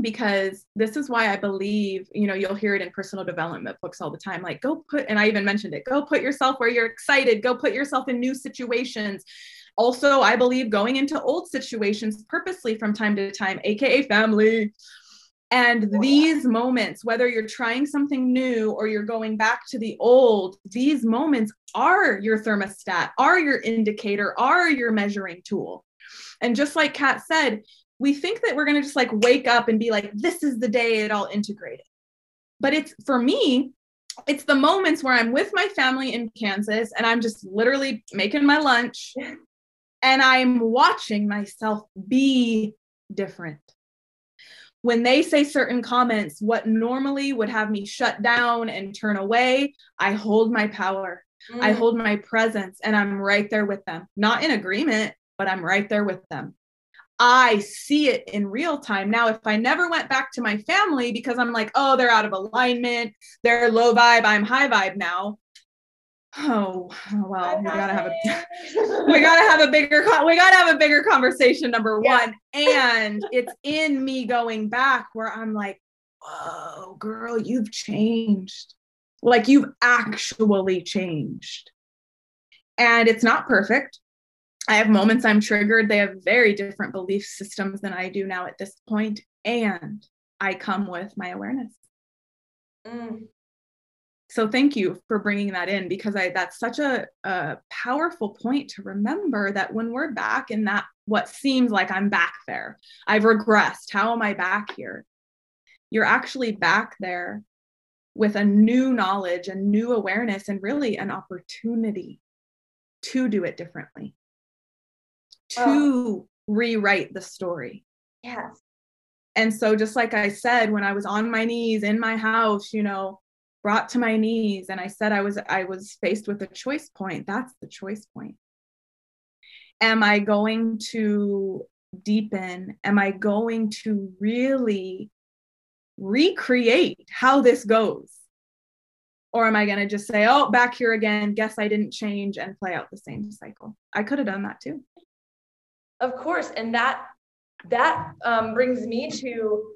because this is why I believe, you know, you'll hear it in personal development books all the time like, go put, and I even mentioned it, go put yourself where you're excited, go put yourself in new situations. Also, I believe going into old situations purposely from time to time, AKA family. And these moments, whether you're trying something new or you're going back to the old, these moments are your thermostat, are your indicator, are your measuring tool. And just like Kat said, we think that we're going to just like wake up and be like, this is the day it all integrated. But it's for me, it's the moments where I'm with my family in Kansas and I'm just literally making my lunch and I'm watching myself be different. When they say certain comments, what normally would have me shut down and turn away, I hold my power. Mm. I hold my presence and I'm right there with them. Not in agreement, but I'm right there with them. I see it in real time. Now, if I never went back to my family because I'm like, oh, they're out of alignment, they're low vibe, I'm high vibe now. Oh well, we gotta have a we gotta have a bigger we gotta have a bigger conversation. Number yeah. one, and it's in me going back where I'm like, whoa, girl, you've changed. Like you've actually changed, and it's not perfect I have moments I'm triggered. They have very different belief systems than I do now at this point, and I come with my awareness. Mm. So thank you for bringing that in because I that's such a, a powerful point to remember that when we're back in that what seems like I'm back there, I've regressed. How am I back here? You're actually back there with a new knowledge and new awareness and really an opportunity to do it differently Oh. to oh. rewrite the story. Yes. And so, just like I said, when I was on my knees in my house, you know, brought to my knees, and I said I was I was faced with a choice point. That's the choice point. Am I going to deepen? Am I going to really recreate how this goes? Or am I going to just say, oh, back here again, guess I didn't change and play out the same cycle? I could have done that too. Of course. And that that um, brings me to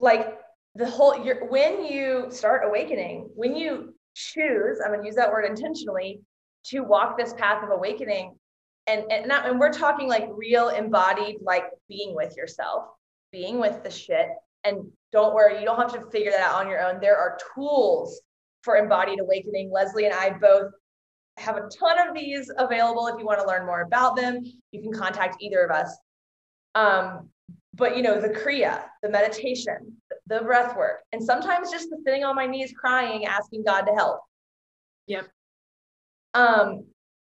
like the whole you're, when you start awakening, when you choose, I'm gonna use that word intentionally, to walk this path of awakening. And and, not, and we're talking like real embodied, like being with yourself, being with the shit. And don't worry, you don't have to figure that out on your own. There are tools for embodied awakening. Leslie and I both have a ton of these available if you want to learn more about them. You can contact either of us. Um, but you know, the Kriya, the meditation, the breath work, and sometimes just the sitting on my knees crying, asking God to help. Yep. Um,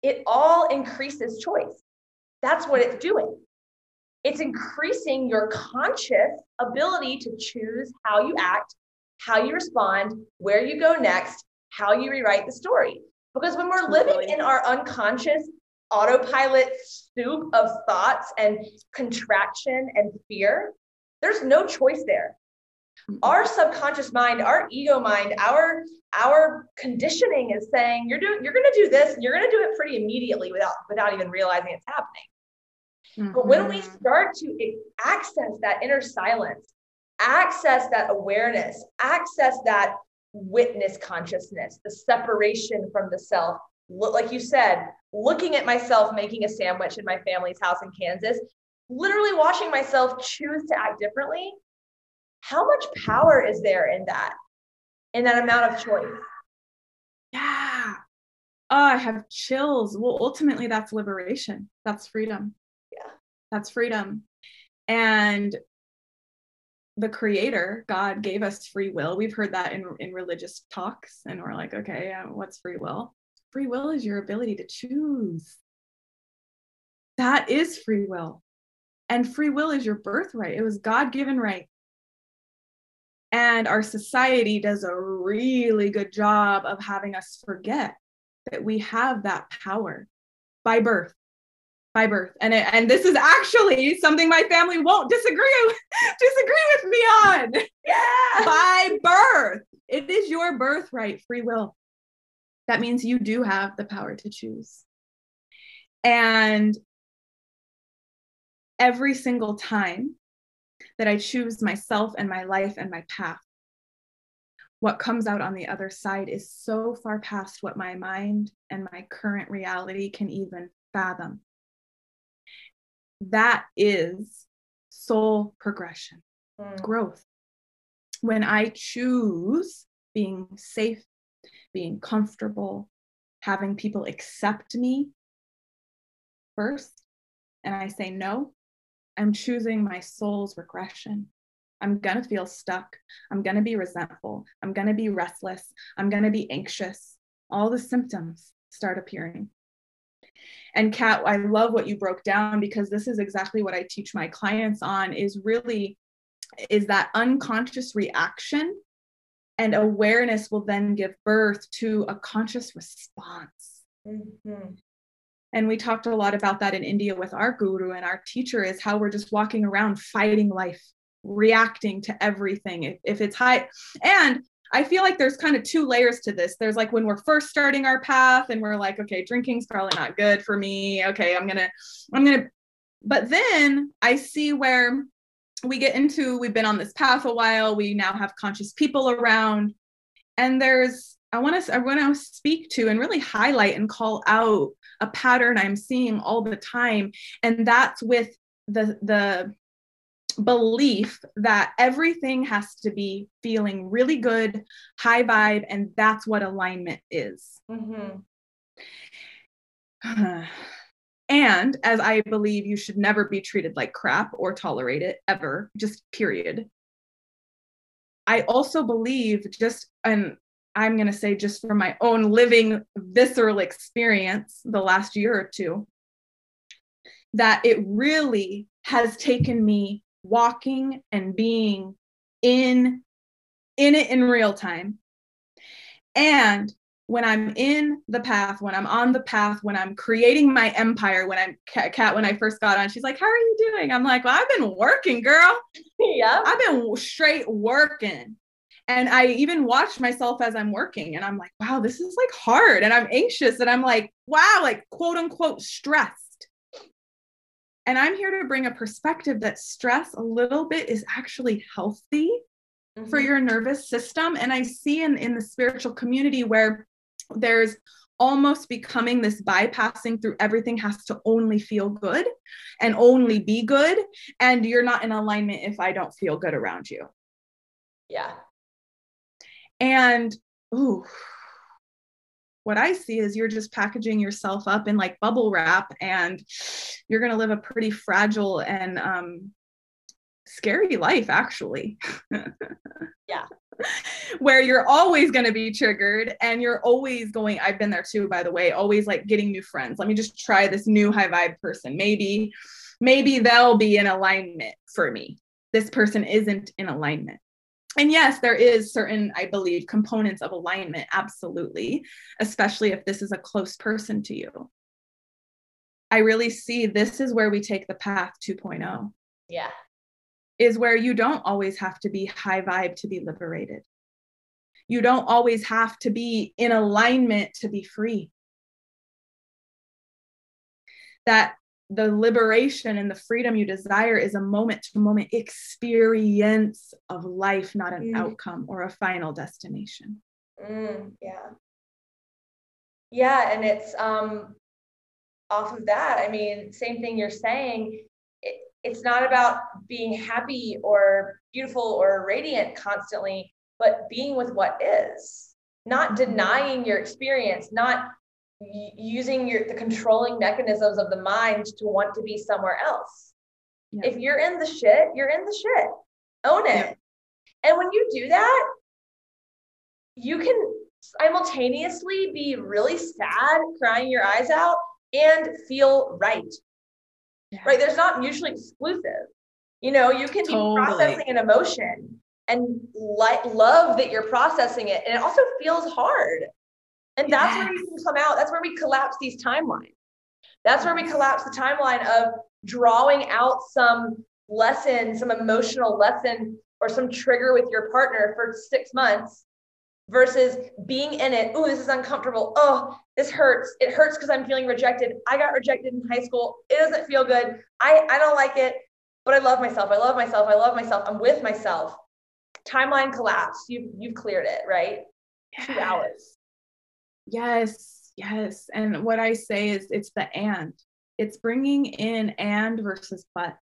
it all increases choice. That's what it's doing. It's increasing your conscious ability to choose how you act, how you respond, where you go next, how you rewrite the story. Because when we're living in our unconscious autopilot soup of thoughts and contraction and fear, there's no choice there. Our subconscious mind, our ego mind, our our conditioning is saying you're doing you're going to do this and you're going to do it pretty immediately without without even realizing it's happening. Mm-hmm. But when we mm-hmm. start to access that inner silence access that awareness, access that witness consciousness, the separation from the self. Like you said, looking at myself making a sandwich in my family's house in Kansas, literally watching myself choose to act differently. How much power is there in that, in that amount of choice? Yeah. Oh, I have chills. Well, ultimately, that's liberation. That's freedom. Yeah. That's freedom. And the creator god gave us free will. We've heard that in, in religious talks and we're like okay what's free will? Free will is your ability to choose. That is free will. And free will is your birthright. It was god-given right. And our society does a really good job of having us forget that we have that power by birth by birth. And it, and this is actually something my family won't disagree with, disagree with me on. Yeah. By birth. It is your birthright free will. That means you do have the power to choose. And every single time that i choose myself and my life and my path what comes out on the other side is so far past what my mind and my current reality can even fathom that is soul progression, mm. growth. When I choose being safe, being comfortable, having people accept me first, and I say no, I'm choosing my soul's regression. I'm going to feel stuck. I'm going to be resentful. I'm going to be restless. I'm going to be anxious. All the symptoms start appearing. And Kat, I love what you broke down because this is exactly what I teach my clients on is really is that unconscious reaction and awareness will then give birth to a conscious response. Mm-hmm. And we talked a lot about that in India with our guru and our teacher is how we're just walking around fighting life, reacting to everything. If, if it's high, and I feel like there's kind of two layers to this. There's like when we're first starting our path and we're like, okay, drinking's probably not good for me. Okay, I'm going to, I'm going to, but then I see where we get into, we've been on this path a while. We now have conscious people around. And there's, I want to, I want to speak to and really highlight and call out a pattern I'm seeing all the time. And that's with the, the, belief that everything has to be feeling really good, high vibe, and that's what alignment is. Mm-hmm. and as I believe you should never be treated like crap or tolerate it ever, just period. I also believe, just, and I'm going to say, just from my own living visceral experience the last year or two, that it really has taken me walking and being in in it in real time. And when i'm in the path when i'm on the path when i'm creating my empire when i'm Kat when i first got on she's like how are you doing? I'm like well i've been working girl. Yeah i've been straight working. And i even watch myself as i'm working and i'm like wow this is like hard. And i'm anxious and i'm like wow like quote unquote stressed and I'm here to bring a perspective that stress a little bit is actually healthy mm-hmm. for your nervous system. And I see in, in the spiritual community where there's almost becoming this bypassing through everything has to only feel good and only be good. And you're not in alignment if I don't feel good around you. Yeah. And, ooh, what I see is you're just packaging yourself up in like bubble wrap and you're going to live a pretty fragile and um, scary life, actually. yeah. Where you're always going to be triggered and you're always going, I've been there too, by the way, always like getting new friends. Let me just try this new high vibe person. Maybe, maybe they'll be in alignment for me. This person isn't in alignment and yes there is certain i believe components of alignment absolutely especially if this is a close person to you. I really see this is where we take the path 2.0 yeah. Is where you don't always have to be high vibe to be liberated. You don't always have to be in alignment to be free. That the liberation and the freedom you desire is a moment to moment experience of life, not an mm. outcome or a final destination. Mm, yeah. Yeah. And it's um, off of that. I mean, same thing you're saying. It, it's not about being happy or beautiful or radiant constantly, but being with what is, not denying your experience, not using your the controlling mechanisms of the mind to want to be somewhere else. Yeah. If you're in the shit, you're in the shit. Own it. Yeah. And when you do that, you can simultaneously be really sad, crying your eyes out, and feel right. Yeah. Right? There's not mutually exclusive. You know, you can totally. be processing an emotion and like love that you're processing it, and it also feels hard. And that's yes. where you can come out. That's where we collapse these timelines. That's where we collapse the timeline of drawing out some lesson, some emotional lesson, or some trigger with your partner for six months versus being in it. Oh, this is uncomfortable. Oh, this hurts. It hurts because I'm feeling rejected. I got rejected in high school. It doesn't feel good. I, I don't like it, but I love myself. I love myself. I love myself. I'm with myself. Timeline collapse. You've, you've cleared it, right? Yes. Two hours. Yes, yes. And what I say is it's the and. It's bringing in and versus but.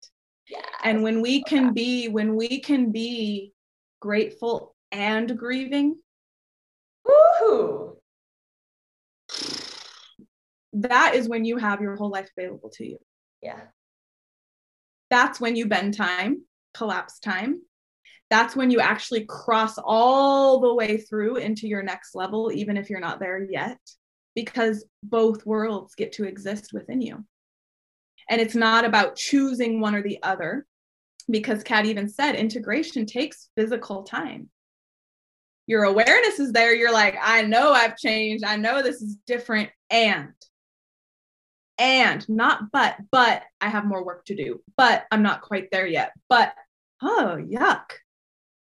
Yes. And when we can be when we can be grateful and grieving. Woohoo. That is when you have your whole life available to you. Yeah. That's when you bend time, collapse time, that's when you actually cross all the way through into your next level, even if you're not there yet, because both worlds get to exist within you. And it's not about choosing one or the other, because Kat even said integration takes physical time. Your awareness is there. You're like, I know I've changed. I know this is different. And, and not but, but I have more work to do, but I'm not quite there yet. But, oh, yuck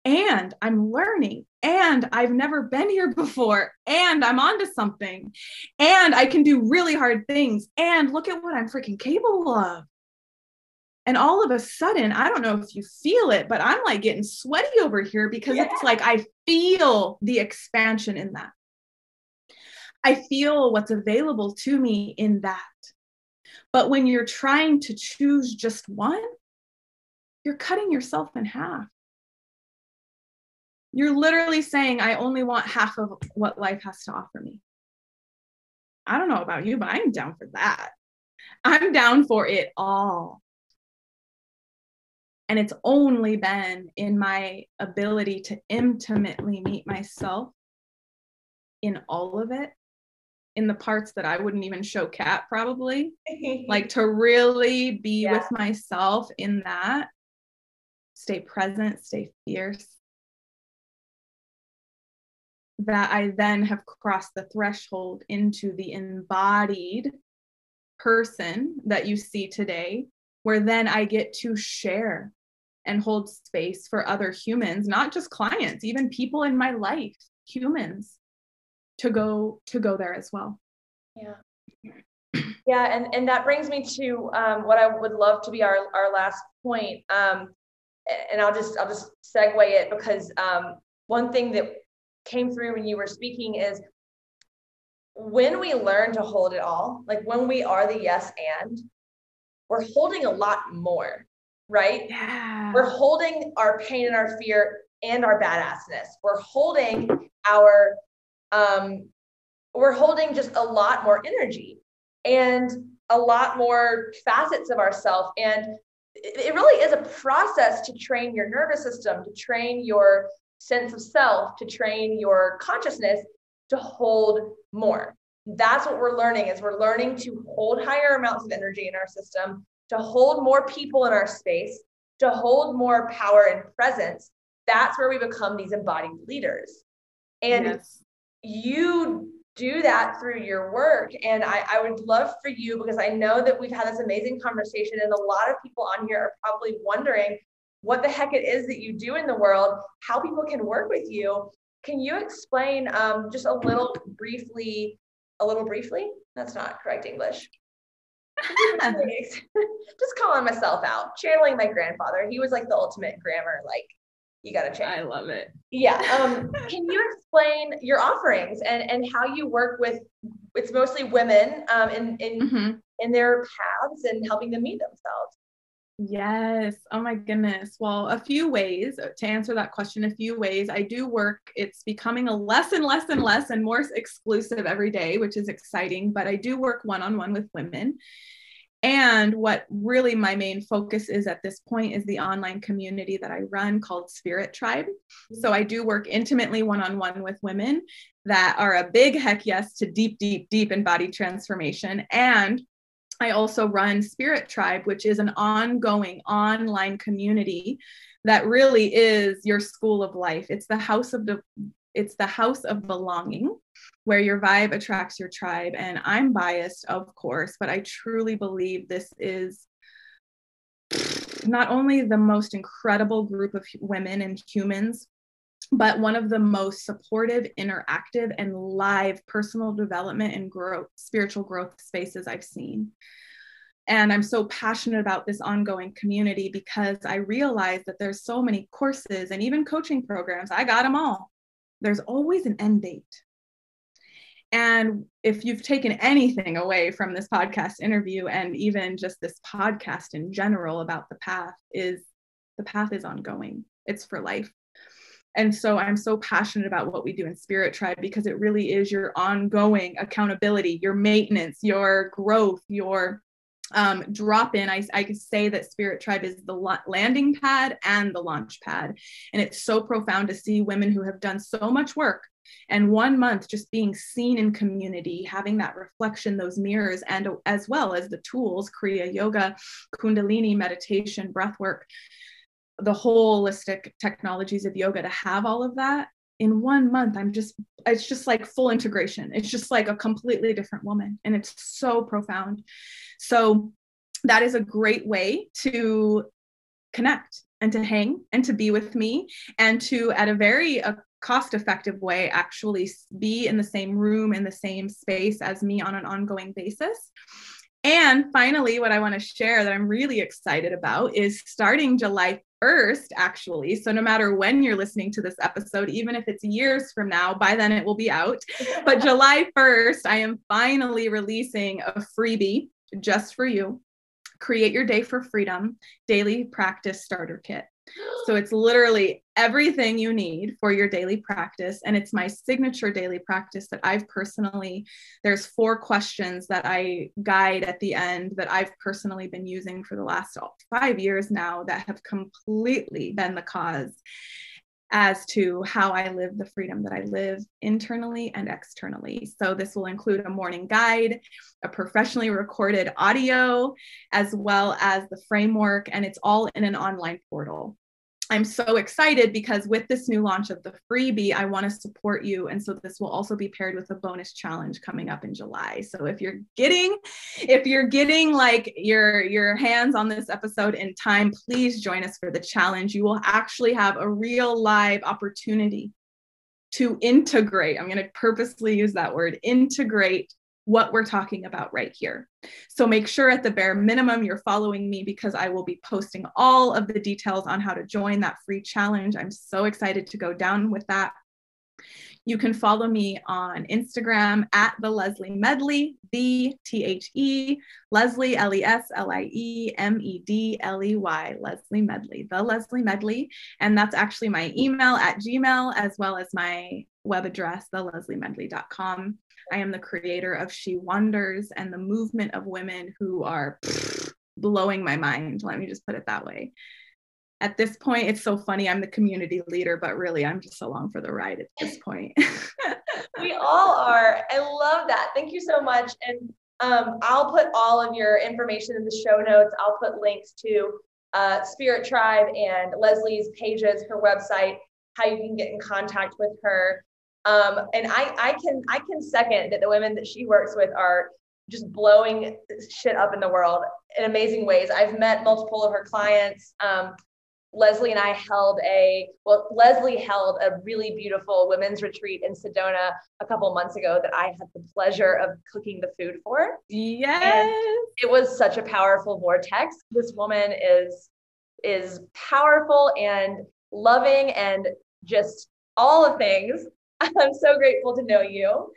and I'm learning and I've never been here before and I'm onto something and I can do really hard things and look at what I'm freaking capable of. And all of a sudden, I don't know if you feel it, but I'm like getting sweaty over here because yeah. it's like I feel the expansion in that. I feel what's available to me in that. But when you're trying to choose just one, you're cutting yourself in half you're literally saying, I only want half of what life has to offer me. I don't know about you, but I'm down for that. I'm down for it all. And it's only been in my ability to intimately meet myself in all of it, in the parts that I wouldn't even show Kat, probably. like to really be yeah. with myself in that, stay present, stay fierce, that I then have crossed the threshold into the embodied person that you see today, where then I get to share and hold space for other humans, not just clients, even people in my life, humans, to go to go there as well. Yeah. Yeah, and, and that brings me to um, what I would love to be our, our last point. Um, and I'll just I'll just segue it because um, one thing that came through when you were speaking is when we learn to hold it all, like when we are the yes and, we're holding a lot more, right? Yeah. We're holding our pain and our fear and our badassness. We're holding our um we're holding just a lot more energy and a lot more facets of ourselves and it really is a process to train your nervous system to train your sense of self to train your consciousness to hold more. That's what we're learning is we're learning to hold higher amounts of energy in our system, to hold more people in our space, to hold more power and presence. That's where we become these embodied leaders. And yes. you do that through your work. And I, I would love for you, because I know that we've had this amazing conversation, and a lot of people on here are probably wondering what the heck it is that you do in the world, how people can work with you. Can you explain um, just a little briefly, a little briefly? That's not correct English. just calling myself out, channeling my grandfather. He was like the ultimate grammar, like you got to change. I love it. Yeah. Um, can you explain your offerings and and how you work with? It's mostly women um, in in mm-hmm. in their paths and helping them meet themselves. Yes. Oh my goodness. Well, a few ways to answer that question, a few ways. I do work, it's becoming a less and less and less and more exclusive every day, which is exciting, but I do work one on one with women. And what really my main focus is at this point is the online community that I run called Spirit Tribe. So I do work intimately one on one with women that are a big heck yes to deep, deep, deep embodied transformation. And I also run Spirit Tribe, which is an ongoing online community that really is your school of life. It's the house of the it's the house of belonging where your vibe attracts your tribe and I'm biased of course, but I truly believe this is not only the most incredible group of women and humans but one of the most supportive, interactive, and live personal development and growth, spiritual growth spaces I've seen. And I'm so passionate about this ongoing community because I realize that there's so many courses and even coaching programs. I got them all. There's always an end date. And if you've taken anything away from this podcast interview and even just this podcast in general about the path, is the path is ongoing. It's for life. And so I'm so passionate about what we do in Spirit Tribe because it really is your ongoing accountability, your maintenance, your growth, your um, drop in. I, I could say that Spirit Tribe is the landing pad and the launch pad. And it's so profound to see women who have done so much work and one month just being seen in community having that reflection those mirrors and as well as the tools kriya yoga kundalini meditation breath work the holistic technologies of yoga to have all of that in one month i'm just it's just like full integration. It's just like a completely different woman and it's so profound. So that is a great way to connect and to hang and to be with me and to at a very uh, cost effective way actually be in the same room in the same space as me on an ongoing basis and finally, what I want to share that I'm really excited about is starting July 1st, actually. So, no matter when you're listening to this episode, even if it's years from now, by then it will be out. But July 1st, I am finally releasing a freebie just for you Create Your Day for Freedom Daily Practice Starter Kit. So it's literally everything you need for your daily practice. And it's my signature daily practice that I've personally, there's four questions that I guide at the end that I've personally been using for the last five years now that have completely been the cause as to how I live the freedom that I live internally and externally. So, this will include a morning guide, a professionally recorded audio, as well as the framework, and it's all in an online portal. I'm so excited because with this new launch of the freebie, I want to support you. And so this will also be paired with a bonus challenge coming up in July. So if you're getting, if you're getting like your your hands on this episode in time, please join us for the challenge. You will actually have a real live opportunity to integrate. I'm going to purposely use that word, integrate what we're talking about right here. So make sure at the bare minimum you're following me because I will be posting all of the details on how to join that free challenge. I'm so excited to go down with that. You can follow me on Instagram at the Leslie Medley, the T H E, Leslie, L E S L I E M E D L E Y, Leslie Medley, the Leslie Medley. And that's actually my email at Gmail as well as my web address, thelesliemedley.com. I am the creator of She Wonders and the movement of women who are blowing my mind. Let me just put it that way. At this point, it's so funny. I'm the community leader, but really, I'm just along for the ride at this point. we all are. I love that. Thank you so much. And um, I'll put all of your information in the show notes. I'll put links to uh, Spirit Tribe and Leslie's pages, her website, how you can get in contact with her. Um, and I, I can I can second that the women that she works with are just blowing shit up in the world in amazing ways. I've met multiple of her clients. Um, Leslie and I held a well, Leslie held a really beautiful women's retreat in Sedona a couple months ago that I had the pleasure of cooking the food for. Yes. And it was such a powerful vortex. This woman is is powerful and loving and just all the things. I'm so grateful to know you.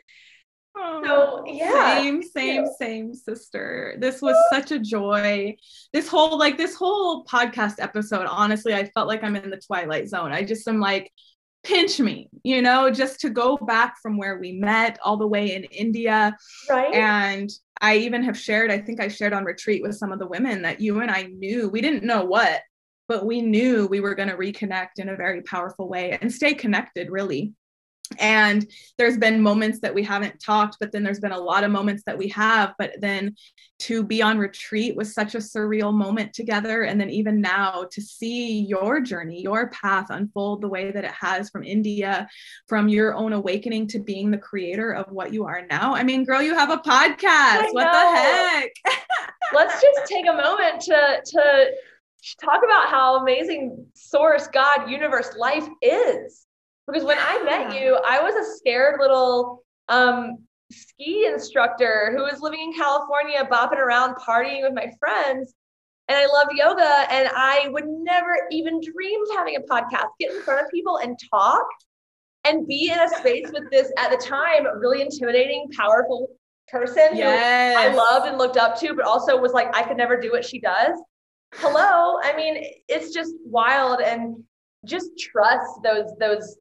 so yeah. same same same sister. This was such a joy. This whole like this whole podcast episode honestly i felt like i'm in the twilight zone. I just am like pinch me you know just to go back from where we met all the way in india. Right. And i even have shared i think i shared on retreat with some of the women that you and i knew. We didn't know what but we knew we were going to reconnect in a very powerful way and stay connected really and there's been moments that we haven't talked but then there's been a lot of moments that we have. But then to be on retreat was such a surreal moment together. And then even now to see your journey your path unfold the way that it has from india from your own awakening to being the creator of what you are now. I mean girl you have a podcast. What the heck? Let's just take a moment to to talk about how amazing source god universe life is because when I met you, I was a scared little um, ski instructor who was living in California, bopping around, partying with my friends. And I love yoga. And I would never even dream of having a podcast, get in front of people and talk and be in a space with this, at the time, really intimidating, powerful person yes. who I loved and looked up to, but also was like, I could never do what she does. Hello. I mean, it's just wild. And just trust those those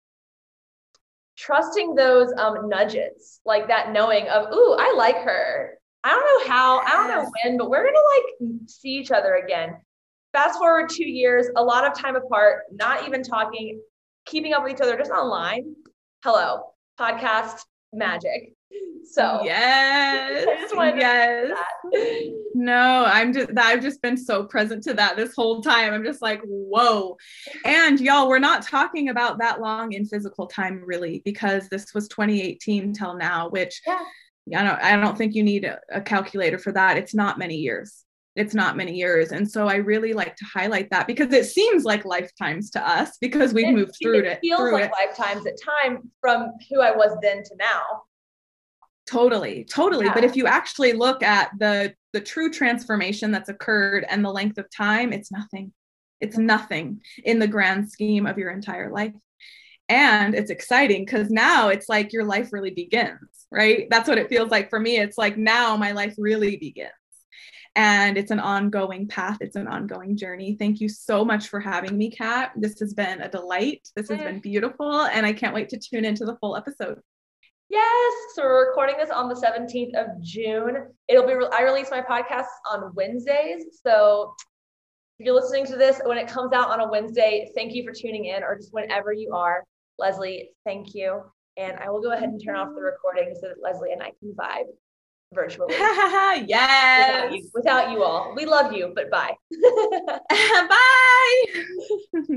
trusting those um, nudges, like that knowing of, ooh, I like her. I don't know how, I don't know when, but we're gonna like see each other again. Fast forward two years, a lot of time apart, not even talking, keeping up with each other just online. Hello, podcast magic. So yes, yes. No, I'm just I've just been so present to that this whole time. I'm just like, whoa. And y'all, we're not talking about that long in physical time really, because this was 2018 till now, which yeah. I don't I don't think you need a, a calculator for that. It's not many years it's not many years. And so i really like to highlight that because it seems like lifetimes to us because we've it, moved through it, it feels like it. lifetimes at time from who i was then to now. Totally totally. Yeah. but if you actually look at the the true transformation that's occurred and the length of time it's nothing. It's nothing in the grand scheme of your entire life. And it's exciting because now it's like your life really begins right? That's what it feels like for me. It's like now my life really begins and it's an ongoing path it's an ongoing journey thank you so much for having me kat this has been a delight this has been beautiful and i can't wait to tune into the full episode Yes. So we're recording this on the 17th of June. It'll be, re- I release my podcasts on Wednesdays. So if you're listening to this when it comes out on a Wednesday, thank you for tuning in or just whenever you are. Leslie, thank you. And I will go ahead and turn off the recording so that Leslie and I can vibe virtually. yes. Without you, without you all. We love you, but bye. bye.